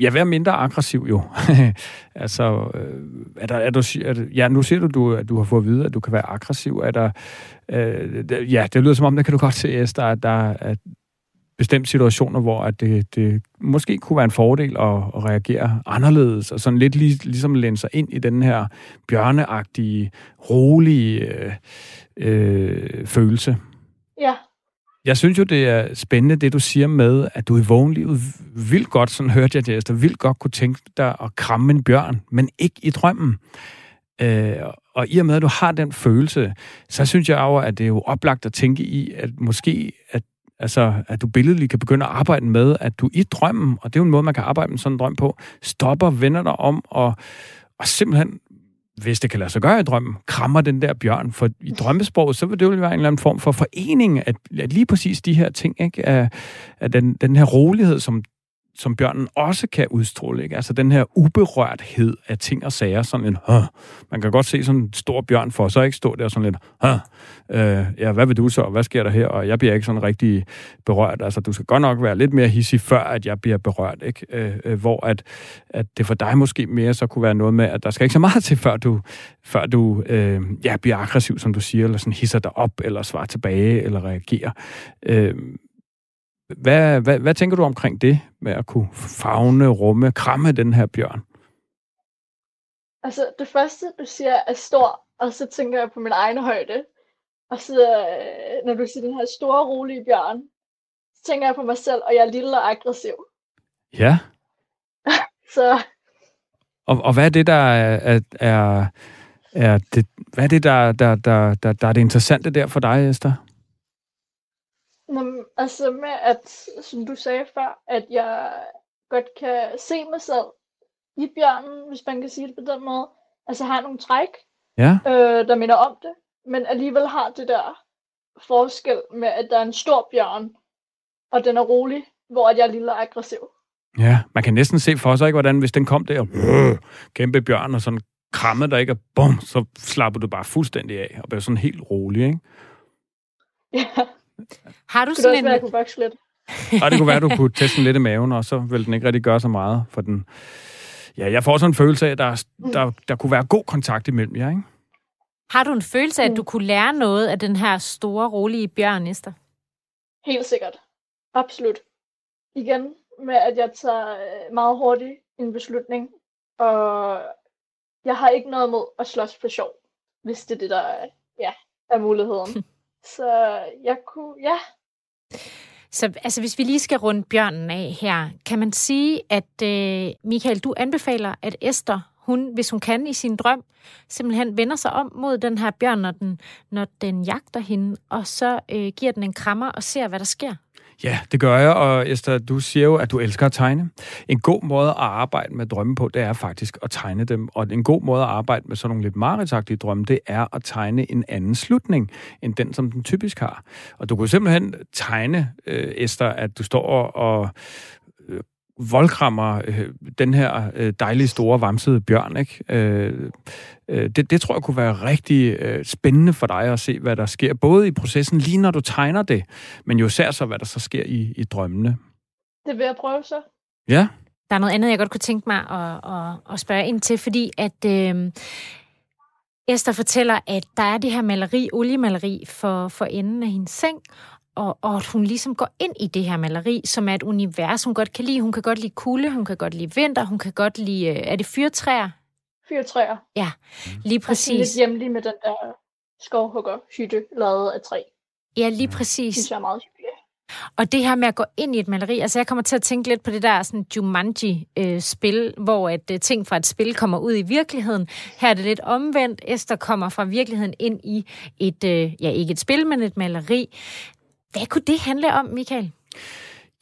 ja, være mindre aggressiv jo. altså, øh, er der, er du, er, ja, nu siger du, du, at du har fået at vide, at du kan være aggressiv. Er der, øh, ja, det lyder som om, der kan du godt se, Esther, at der at bestemte situationer, hvor at det, det måske kunne være en fordel at, at reagere anderledes, og sådan lidt lig, ligesom læne sig ind i den her bjørneagtige, rolige øh, øh, følelse. Ja. Jeg synes jo, det er spændende, det du siger med, at du i vågenlivet vildt godt, sådan hørte jeg det, vildt godt kunne tænke dig at kramme en bjørn, men ikke i drømmen. Øh, og i og med, at du har den følelse, så synes jeg jo, at det er jo oplagt at tænke i, at måske, at Altså, at du billedligt kan begynde at arbejde med, at du i drømmen, og det er jo en måde, man kan arbejde med sådan en drøm på, stopper, vender dig om og, og simpelthen hvis det kan lade sig gøre i drømmen, krammer den der bjørn. For i drømmesprog, så vil det jo være en eller anden form for forening, at, at lige præcis de her ting, ikke, At, at den, den her rolighed, som som bjørnen også kan udstråle. Ikke? Altså den her uberørthed af ting og sager, sådan en, Hå. man kan godt se sådan en stor bjørn for, så ikke stå der sådan lidt, Hå. Øh, ja, hvad vil du så, hvad sker der her, og jeg bliver ikke sådan rigtig berørt. Altså du skal godt nok være lidt mere hissig, før at jeg bliver berørt, ikke? Øh, øh, hvor at, at det for dig måske mere så kunne være noget med, at der skal ikke så meget til, før du, før du øh, ja, bliver aggressiv, som du siger, eller sådan hisser dig op, eller svarer tilbage, eller reagerer. Øh, hvad, hvad, hvad tænker du omkring det med at kunne fagne, rumme, kramme den her bjørn? Altså, det første, du siger, er stor, og så tænker jeg på min egen højde. Og så, øh, når du siger den her store, rolige bjørn, så tænker jeg på mig selv, og jeg er lille og aggressiv. Ja. så... Og, og hvad er det, der er, er, er, det, hvad er det, der, der, der, der, der er det interessante der for dig, Esther? Nå, altså med at, som du sagde før, at jeg godt kan se mig selv i bjørnen, hvis man kan sige det på den måde. Altså har nogle træk, ja. øh, der minder om det, men alligevel har det der forskel med, at der er en stor bjørn, og den er rolig, hvor jeg er lille og aggressiv. Ja, man kan næsten se for sig, ikke, hvordan hvis den kom der, øh, kæmpe bjørn, og sådan krammede der ikke, og bum, så slapper du bare fuldstændig af, og bliver sådan helt rolig, ikke? Ja. Har du sådan en... Være, lidt? Og det kunne være, at du kunne teste den lidt i maven, og så vil den ikke rigtig gøre så meget for den. Ja, jeg får sådan en følelse af, at der, der, der kunne være god kontakt imellem jer, ikke? Har du en følelse af, at du kunne lære noget af den her store, rolige bjørn, Esther? Helt sikkert. Absolut. Igen med, at jeg tager øh, meget hurtigt en beslutning, og jeg har ikke noget mod at slås for sjov, hvis det er det, der ja, er muligheden. Så jeg kunne, ja. Så altså, hvis vi lige skal runde bjørnen af her, kan man sige, at øh, Michael, du anbefaler, at Esther, hun, hvis hun kan i sin drøm, simpelthen vender sig om mod den her bjørn, når den, når den jagter hende, og så øh, giver den en krammer og ser, hvad der sker. Ja, det gør jeg, og Esther, du siger jo, at du elsker at tegne. En god måde at arbejde med drømme på, det er faktisk at tegne dem. Og en god måde at arbejde med sådan nogle lidt mareridsagtige drømme, det er at tegne en anden slutning, end den, som den typisk har. Og du kunne simpelthen tegne, øh, Esther, at du står og og voldkrammer øh, den her øh, dejlige store vamsede bjørn. Ikke? Øh, øh, det, det tror jeg kunne være rigtig øh, spændende for dig at se, hvad der sker, både i processen, lige når du tegner det, men jo især så, hvad der så sker i, i drømmene. Det vil jeg prøve så. Ja. Der er noget andet, jeg godt kunne tænke mig at, at, at spørge ind til, fordi at øh, Esther fortæller, at der er det her maleri, oliemaleri for, for enden af hendes seng, og, og at hun ligesom går ind i det her maleri, som er et univers, hun godt kan lide. Hun kan godt lide kulde, hun kan godt lide vinter, hun kan godt lide, øh, er det fyrtræer? Fyrtræer. Ja, lige præcis. Og lidt hjemlig med den der skovhugger hytte lavet af træ. Ja, lige præcis. Det er meget hyggeligt. Og det her med at gå ind i et maleri, altså jeg kommer til at tænke lidt på det der sådan Jumanji-spil, øh, hvor at øh, ting fra et spil kommer ud i virkeligheden. Her er det lidt omvendt. Esther kommer fra virkeligheden ind i et, øh, ja ikke et spil, men et maleri. Hvad kunne det handle om, Michael?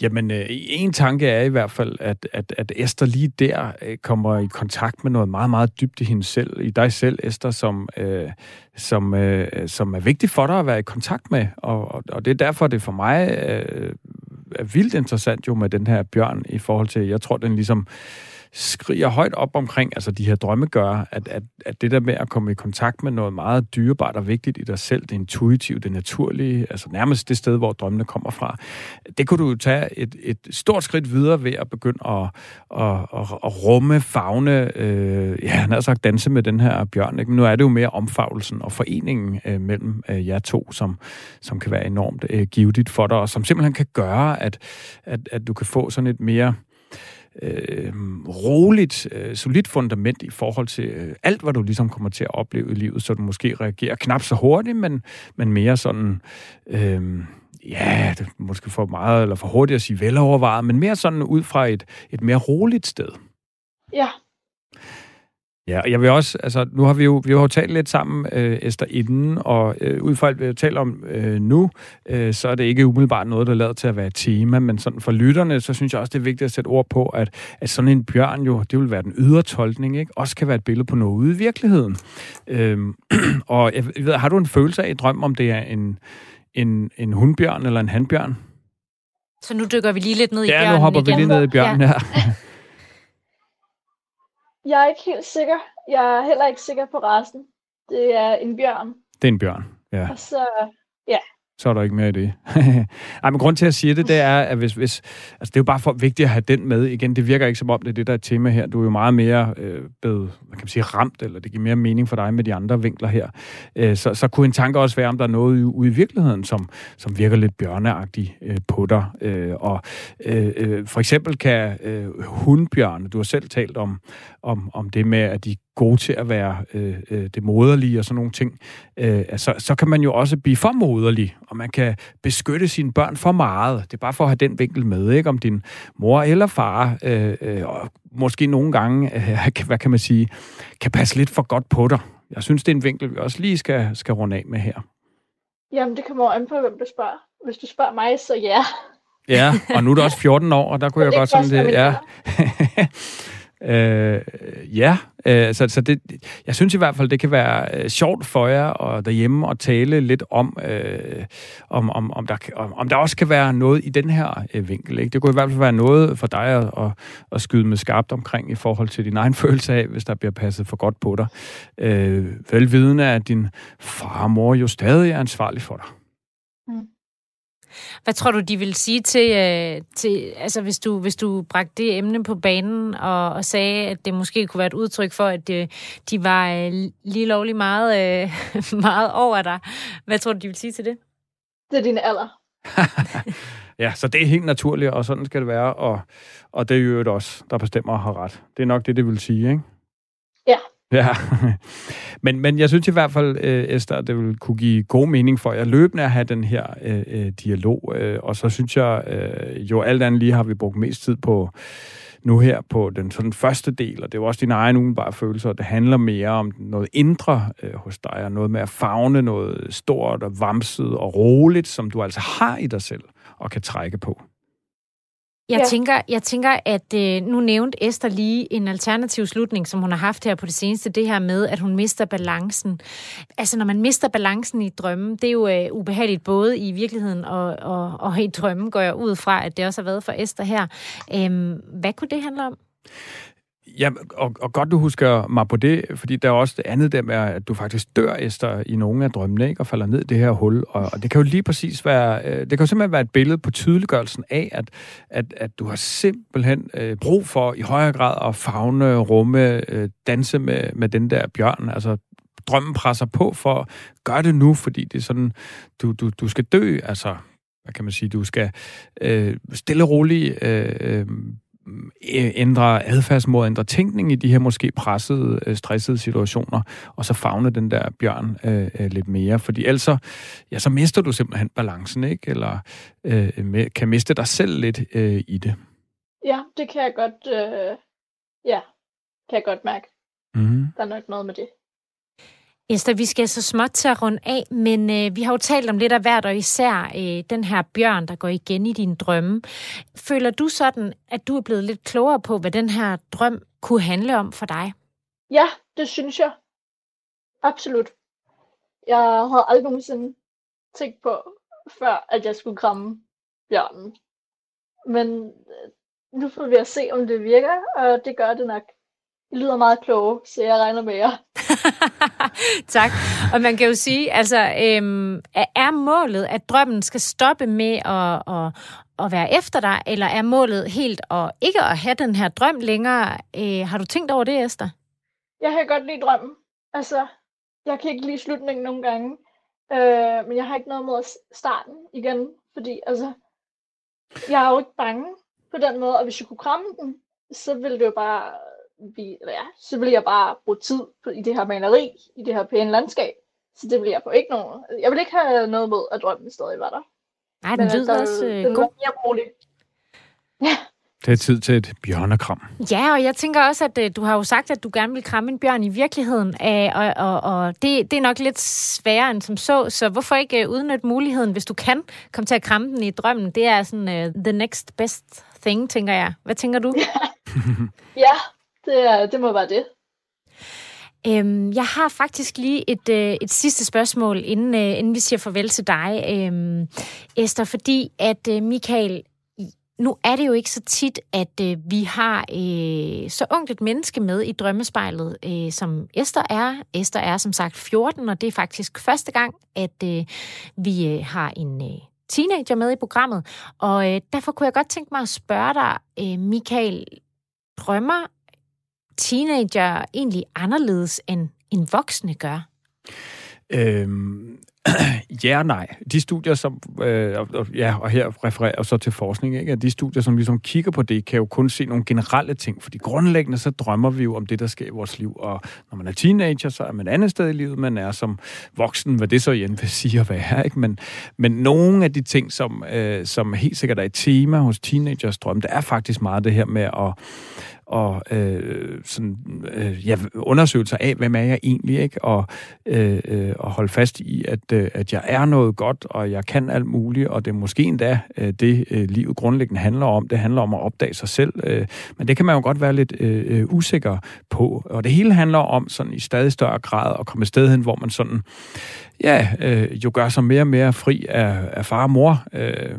Jamen, øh, en tanke er i hvert fald, at, at, at Esther lige der øh, kommer i kontakt med noget meget, meget dybt i hende selv, i dig selv, Esther, som, øh, som, øh, som er vigtigt for dig at være i kontakt med. Og, og det er derfor, det for mig øh, er vildt interessant jo med den her bjørn i forhold til, jeg tror, den ligesom skriger højt op omkring, altså de her drømme gør, at, at, at det der med at komme i kontakt med noget meget dyrebart og vigtigt i dig selv, det intuitive, det naturlige, altså nærmest det sted, hvor drømmene kommer fra, det kunne du tage et, et stort skridt videre ved at begynde at, at, at, at rumme, fagne, øh, ja, han har sagt danse med den her bjørn, ikke? men nu er det jo mere omfavnelsen og foreningen øh, mellem øh, jer to, som, som kan være enormt øh, givetigt for dig, og som simpelthen kan gøre, at, at, at du kan få sådan et mere øh, roligt, øh, solidt fundament i forhold til øh, alt, hvad du ligesom kommer til at opleve i livet, så du måske reagerer knap så hurtigt, men, men mere sådan, øh, ja, det måske for meget eller for hurtigt at sige velovervejet, men mere sådan ud fra et, et mere roligt sted. Ja, Ja, og jeg vil også, altså nu har vi jo, vi har jo talt lidt sammen, øh, Esther, inden, og øh, ud fra alt, vi taler om øh, nu, øh, så er det ikke umiddelbart noget, der er lavet til at være et tema, men sådan for lytterne, så synes jeg også, det er vigtigt at sætte ord på, at, at sådan en bjørn jo, det vil være den ydre tolkning, ikke? Også kan være et billede på noget ude i virkeligheden. Øh, og jeg ved, har du en følelse af i drøm, om det er en, en, en hundbjørn eller en handbjørn? Så nu dykker vi lige lidt ned i ja, bjørnen Ja, nu hopper igen. vi lige ned i bjørnen ja. her. Jeg er ikke helt sikker. Jeg er heller ikke sikker på resten. Det er en bjørn. Det er en bjørn, ja. Og så, ja. Så er der ikke mere i det. Ej, men grund til at sige det, det er, at hvis, hvis, altså det er jo bare for vigtigt at have den med. Igen, det virker ikke som om, det er det, der er et tema her. Du er jo meget mere øh, blevet, hvad kan man sige, ramt, eller det giver mere mening for dig med de andre vinkler her. Øh, så, så kunne en tanke også være, om der er noget ude i virkeligheden, som, som virker lidt bjørneagtigt øh, på dig. Øh, og øh, øh, for eksempel kan øh, hundbjørne, du har selv talt om, om, om det med, at de gode til at være øh, øh, det moderlige og sådan nogle ting, øh, altså, så kan man jo også blive for moderlig, og man kan beskytte sine børn for meget. Det er bare for at have den vinkel med, ikke? Om din mor eller far, øh, øh, og måske nogle gange, øh, hvad kan man sige, kan passe lidt for godt på dig. Jeg synes, det er en vinkel, vi også lige skal, skal runde af med her. Jamen, det kommer an på, hvem du spørger. Hvis du spørger mig, så ja. Ja, og nu er du også 14 år, og der kunne jeg godt sådan det, ja. Øh, ja, øh, så, så det, jeg synes i hvert fald, det kan være øh, sjovt for jer og derhjemme at tale lidt om, øh, om, om, om, der, om, om der også kan være noget i den her øh, vinkel. Ikke? Det kunne i hvert fald være noget for dig at, at, at skyde med skarpt omkring i forhold til din egen følelse af, hvis der bliver passet for godt på dig. Øh, velvidende, at din far og mor jo stadig er ansvarlig for dig. Mm. Hvad tror du, de vil sige til, øh, til altså hvis du, hvis du bragte det emne på banen og, og sagde, at det måske kunne være et udtryk for, at de, de var øh, lige lovlig meget, øh, meget over dig. Hvad tror du, de vil sige til det? Det er din alder. ja, så det er helt naturligt, og sådan skal det være, og, og det er jo også, der bestemmer og har ret. Det er nok det, det vil sige, ikke? Ja. Ja, men, men jeg synes i hvert fald, øh, Esther, det vil kunne give god mening for jer løbende at have den her øh, øh, dialog, øh, og så synes jeg, øh, jo alt andet lige har vi brugt mest tid på nu her på den sådan første del, og det er jo også din egen umiddelbare følelser, det handler mere om noget indre øh, hos dig, og noget med at fagne noget stort og vamset og roligt, som du altså har i dig selv og kan trække på. Jeg, ja. tænker, jeg tænker, at øh, nu nævnte Esther lige en alternativ slutning, som hun har haft her på det seneste, det her med, at hun mister balancen. Altså, når man mister balancen i drømmen, det er jo øh, ubehageligt både i virkeligheden og, og, og i drømmen, går jeg ud fra, at det også har været for Esther her. Øhm, hvad kunne det handle om? Ja, og, og godt du husker mig på det, fordi der er også det andet der med, at du faktisk dør, Esther, i nogle af drømmene, ikke? og falder ned i det her hul. Og, og det kan jo lige præcis være, øh, det kan jo simpelthen være et billede på tydeliggørelsen af, at, at, at du har simpelthen øh, brug for i højere grad at fagne, rumme, øh, danse med, med den der bjørn. Altså, drømmen presser på for, gør det nu, fordi det er sådan, du, du, du skal dø, altså, hvad kan man sige, du skal øh, stille og roligt øh, øh Øh, ændre adfærdsmåde, ændre tænkning i de her måske pressede, øh, stressede situationer, og så fagne den der bjørn øh, øh, lidt mere. Fordi ellers så, ja, så mister du simpelthen balancen, ikke? Eller øh, kan miste dig selv lidt øh, i det. Ja, det kan jeg godt, øh, ja, kan jeg godt mærke. Mm-hmm. Der er nok noget med det. Esther, vi skal så småt til at runde af, men øh, vi har jo talt om lidt af hvert, og især øh, den her bjørn, der går igen i din drømme. Føler du sådan, at du er blevet lidt klogere på, hvad den her drøm kunne handle om for dig? Ja, det synes jeg. Absolut. Jeg havde aldrig nogensinde tænkt på, før at jeg skulle kramme bjørnen. Men øh, nu får vi at se, om det virker, og det gør det nok. I lyder meget kloge, så jeg regner med jer. tak. Og man kan jo sige, altså, øhm, er målet, at drømmen skal stoppe med at, at, at være efter dig, eller er målet helt at ikke at have den her drøm længere? Øh, har du tænkt over det, Esther? Jeg kan godt lide drømmen. Altså, jeg kan ikke lide slutningen nogle gange. Øh, men jeg har ikke noget mod starten igen, fordi altså, jeg er jo ikke bange på den måde, og hvis jeg kunne kramme den, så ville det jo bare vi, ja, så vil jeg bare bruge tid på, i det her maleri, i det her pæne landskab. Så det vil jeg på ikke nogen. Jeg vil ikke have noget mod, at drømmen stadig var der. Nej, den lyder også øh, den god. mere rolig. Ja. Det er tid til et bjørnekram. Ja, og jeg tænker også, at uh, du har jo sagt, at du gerne vil kramme en bjørn i virkeligheden, uh, og, og, og det, det er nok lidt sværere end som så, så hvorfor ikke udnytte muligheden, hvis du kan komme til at kramme den i drømmen? Det er sådan uh, the next best thing, tænker jeg. Hvad tænker du? Ja det, er, det må være det. Øhm, jeg har faktisk lige et, øh, et sidste spørgsmål, inden, øh, inden vi siger farvel til dig, øh, Esther, fordi at øh, Michael, nu er det jo ikke så tit, at øh, vi har øh, så ungt et menneske med i drømmespejlet, øh, som Esther er. Esther er som sagt 14, og det er faktisk første gang, at øh, vi øh, har en øh, teenager med i programmet. Og øh, derfor kunne jeg godt tænke mig at spørge dig, øh, Michael, drømmer teenager egentlig anderledes end, end voksne gør? Øhm, ja og nej. De studier, som, øh, og, ja, og her refererer jeg så til forskning, ikke? at de studier, som ligesom kigger på det, kan jo kun se nogle generelle ting, fordi grundlæggende så drømmer vi jo om det, der sker i vores liv, og når man er teenager, så er man andet sted i livet, man er som voksen, hvad det så igen vil sige at være, ikke? Men, men nogle af de ting, som, øh, som helt sikkert er et tema hos teenagers drøm, det er faktisk meget det her med at og øh, sådan, øh, ja, undersøgelser af, hvem er jeg egentlig, ikke? Og, øh, øh, og holde fast i, at, øh, at jeg er noget godt, og jeg kan alt muligt, og det er måske endda øh, det, øh, livet grundlæggende handler om. Det handler om at opdage sig selv, øh, men det kan man jo godt være lidt øh, øh usikker på. Og det hele handler om sådan i stadig større grad at komme et sted hen, hvor man sådan, ja, øh, jo gør sig mere og mere fri af, af far og mor, øh,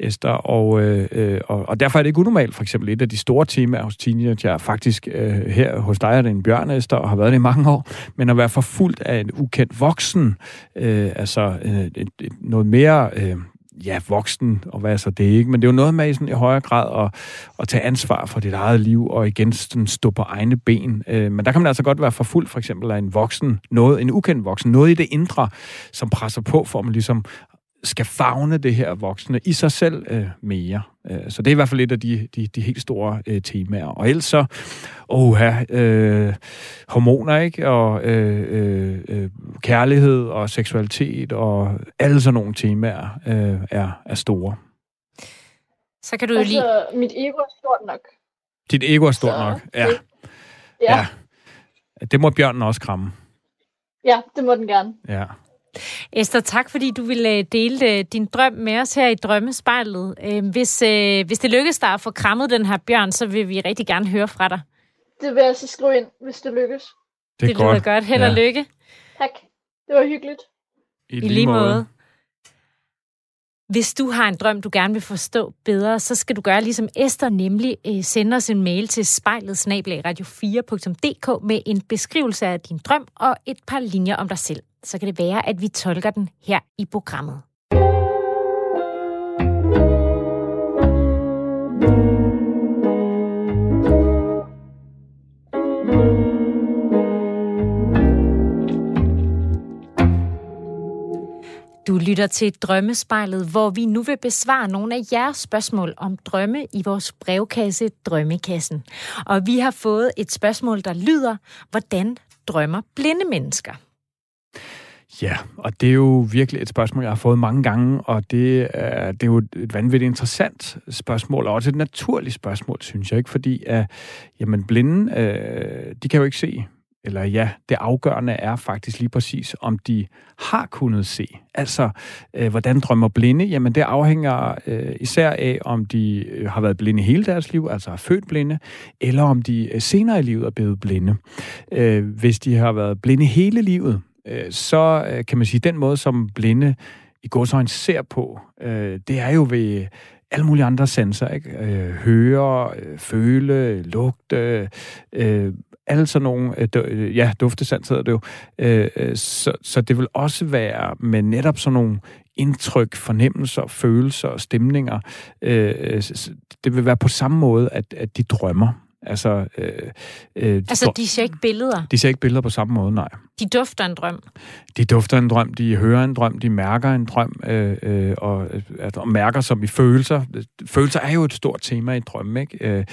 Esther, og, øh, øh, og, og derfor er det ikke unormalt, for eksempel et af de store temaer hos teenager, faktisk øh, her hos dig er det en bjørn, Esther, og har været det i mange år, men at være forfulgt af en ukendt voksen, øh, altså øh, et, et, noget mere... Øh, ja, voksen, og hvad er så det ikke? Men det er jo noget med sådan, i højere grad at, at tage ansvar for dit eget liv, og igen sådan, stå på egne ben. Øh, men der kan man altså godt være for fuld, for eksempel af en voksen, noget, en ukendt voksen, noget i det indre, som presser på for, at man ligesom skal fagne det her voksne i sig selv øh, mere. Øh, så det er i hvert fald et af de, de, de helt store øh, temaer. Og ellers så, åh, øh, hormoner, ikke? Og øh, øh, øh, kærlighed og seksualitet og alle sådan nogle temaer øh, er, er store. Så kan du jo Altså, lige... mit ego er stort nok. Dit ego er stort Så nok. Ja, det- Ja, ja. Det må bjørnen også kramme. ja, det må den gerne. Ja. Esther, tak fordi du ville øh, dele øh, din drøm med os her i Drømmespejlet. Øh, Hvis, hvis det lykkes dig at få krammet den her bjørn, så vil vi rigtig gerne høre fra dig. Det vil jeg så skrive ind, hvis det lykkes. Det er det lyder godt. Held og Ja. lykke. Tak. Det var hyggeligt. I, I lige måde. Hvis du har en drøm, du gerne vil forstå bedre, så skal du gøre ligesom Esther, nemlig øh, sende os en mail til spejlet radio4.dk med en beskrivelse af din drøm og et par linjer om dig selv. Så kan det være, at vi tolker den her i programmet. Du lytter til Drømmespejlet, hvor vi nu vil besvare nogle af jeres spørgsmål om drømme i vores brevkasse Drømmekassen. Og vi har fået et spørgsmål, der lyder, hvordan drømmer blinde mennesker? Ja, og det er jo virkelig et spørgsmål, jeg har fået mange gange, og det er, det er jo et vanvittigt interessant spørgsmål, og også et naturligt spørgsmål, synes jeg ikke, fordi at, jamen, blinde, øh, de kan jo ikke se, eller ja, det afgørende er faktisk lige præcis, om de har kunnet se. Altså, øh, hvordan drømmer blinde? Jamen, det afhænger øh, især af, om de øh, har været blinde hele deres liv, altså er født blinde, eller om de øh, senere i livet er blevet blinde. Øh, hvis de har været blinde hele livet, øh, så øh, kan man sige, den måde, som blinde i godsøjne ser på, øh, det er jo ved alle mulige andre sanser, ikke? Øh, høre, øh, føle, lugte, øh, alle sådan nogle, øh, du- øh, ja, duftesans hedder det jo. Øh, øh, så, så det vil også være med netop sådan nogle indtryk, fornemmelser, følelser og stemninger. Øh, øh det vil være på samme måde, at, at de drømmer. Altså, øh, øh, Altså, de ser ikke billeder. de ser ikke billeder på samme måde, nej. De dufter en drøm. De dufter en drøm, de hører en drøm, de mærker en drøm, øh, øh, og, altså, og mærker som i følelser. Følelser er jo et stort tema i drømme, ikke? Øh,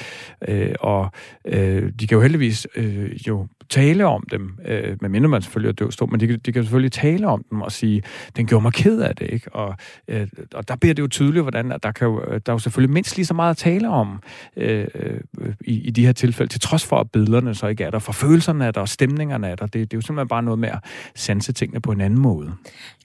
øh, og øh, de kan jo heldigvis øh, jo tale om dem, øh, medmindre man selvfølgelig er døvstå, men de, kan- de kan selvfølgelig tale om dem og sige, den gjorde mig ked af det, ikke? Og, øh, og der bliver det jo tydeligt, hvordan at der, kan jo, der er jo selvfølgelig mindst lige så meget at tale om øh, øh, i, i de her tilfælde, til trods for, at billederne så ikke er der, for følelserne er der, og stemningerne er der. Det, det er jo simpelthen bare noget med at sanse tingene på en anden måde.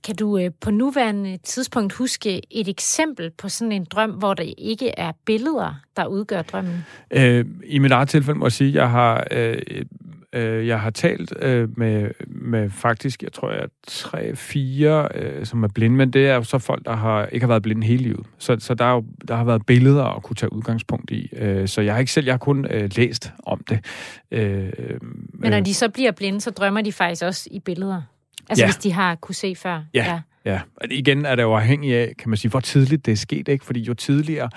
Kan du øh, på nuværende tidspunkt huske et eksempel på sådan en drøm, hvor der ikke er billeder, der udgør drømmen? Øh, I mit eget tilfælde må jeg sige, at jeg har, øh, øh, jeg har talt øh, med, med faktisk, jeg tror, jeg tre, fire, øh, som er blinde, men det er jo så folk, der har, ikke har været blinde hele livet. Så, så der, er jo, der har været billeder at kunne tage udgangspunkt i. Øh, så jeg har ikke selv, jeg har kun øh, læst om det. Øh, Men når de så bliver blinde, så drømmer de faktisk også i billeder. Altså Ja. hvis de har kunne se før. Ja. Ja, og igen er det jo afhængigt af, kan man sige, hvor tidligt det er sket, ikke? Fordi jo tidligere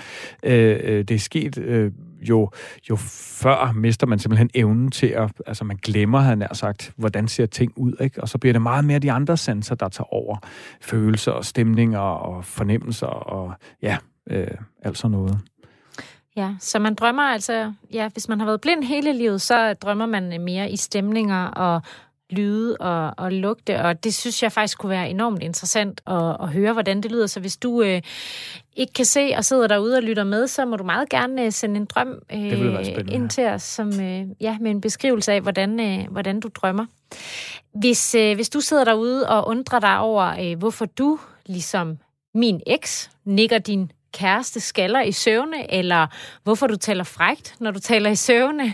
øh, øh, det er sket, øh, jo, jo før mister man simpelthen evnen til at, altså man glemmer, han nær sagt, hvordan ser ting ud, ikke? Og så bliver det meget mere de andre sanser, der tager over. Følelser og stemninger og fornemmelser og ja, øh, alt sådan noget. Ja, så man drømmer altså, ja, hvis man har været blind hele livet, så drømmer man mere i stemninger og lyde og, og lugte, og det synes jeg faktisk kunne være enormt interessant at, at høre, hvordan det lyder. Så hvis du øh, ikke kan se og sidder derude og lytter med, så må du meget gerne øh, sende en drøm øh, ind til os, som, øh, ja, med en beskrivelse af, hvordan, øh, hvordan du drømmer. Hvis, øh, hvis du sidder derude og undrer dig over, øh, hvorfor du, ligesom min eks, nikker din kæreste skaller i søvne, eller hvorfor du taler frægt, når du taler i søvne,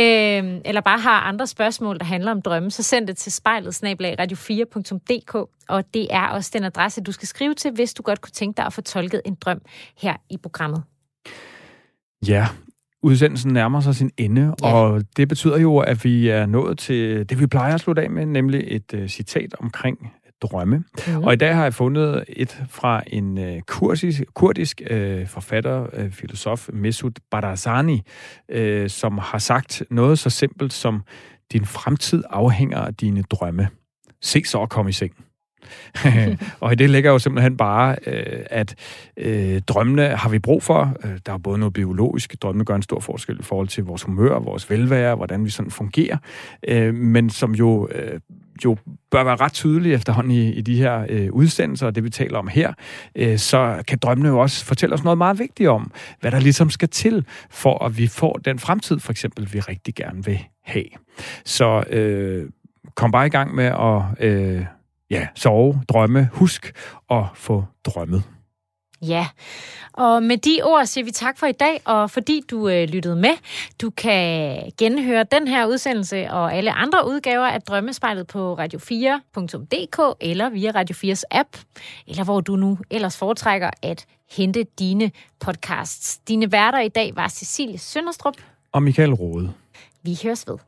øh, eller bare har andre spørgsmål, der handler om drømme, så send det til spejlet radio4.dk, og det er også den adresse, du skal skrive til, hvis du godt kunne tænke dig at få tolket en drøm her i programmet. Ja, udsendelsen nærmer sig sin ende, Ja. og det betyder jo, at vi er nået til det, vi plejer at slutte af med, nemlig et uh, citat omkring drømme. Mm. Og i dag har jeg fundet et fra en øh, kurdisk, kurdisk øh, forfatter, øh, filosof, Mesut Barzani, øh, som har sagt noget så simpelt som, din fremtid afhænger af dine drømme. Se så at komme i seng. og i det ligger jo simpelthen bare, øh, at øh, drømmene har vi brug for. Øh, der er både noget biologisk. Drømmene gør en stor forskel i forhold til vores humør, vores velvære, hvordan vi sådan fungerer. Øh, men som jo, øh, jo bør være ret tydelig efterhånden i, i de her øh, udsendelser, og det vi taler om her, øh, så kan drømmene jo også fortælle os noget meget vigtigt om, hvad der ligesom skal til, for at vi får den fremtid, for eksempel, vi rigtig gerne vil have. Så øh, kom bare i gang med at øh, ja, sove, drømme, husk at få drømmet. Ja, og med de ord siger vi tak for i dag, og fordi du øh, lyttede med. Du kan genhøre den her udsendelse og alle andre udgaver af Drømmespejlet på radio4.dk eller via Radio 4's app, eller hvor du nu ellers foretrækker at hente dine podcasts. Dine værter i dag var Cecilie Sønderstrup og Michael Rode. Vi høres ved.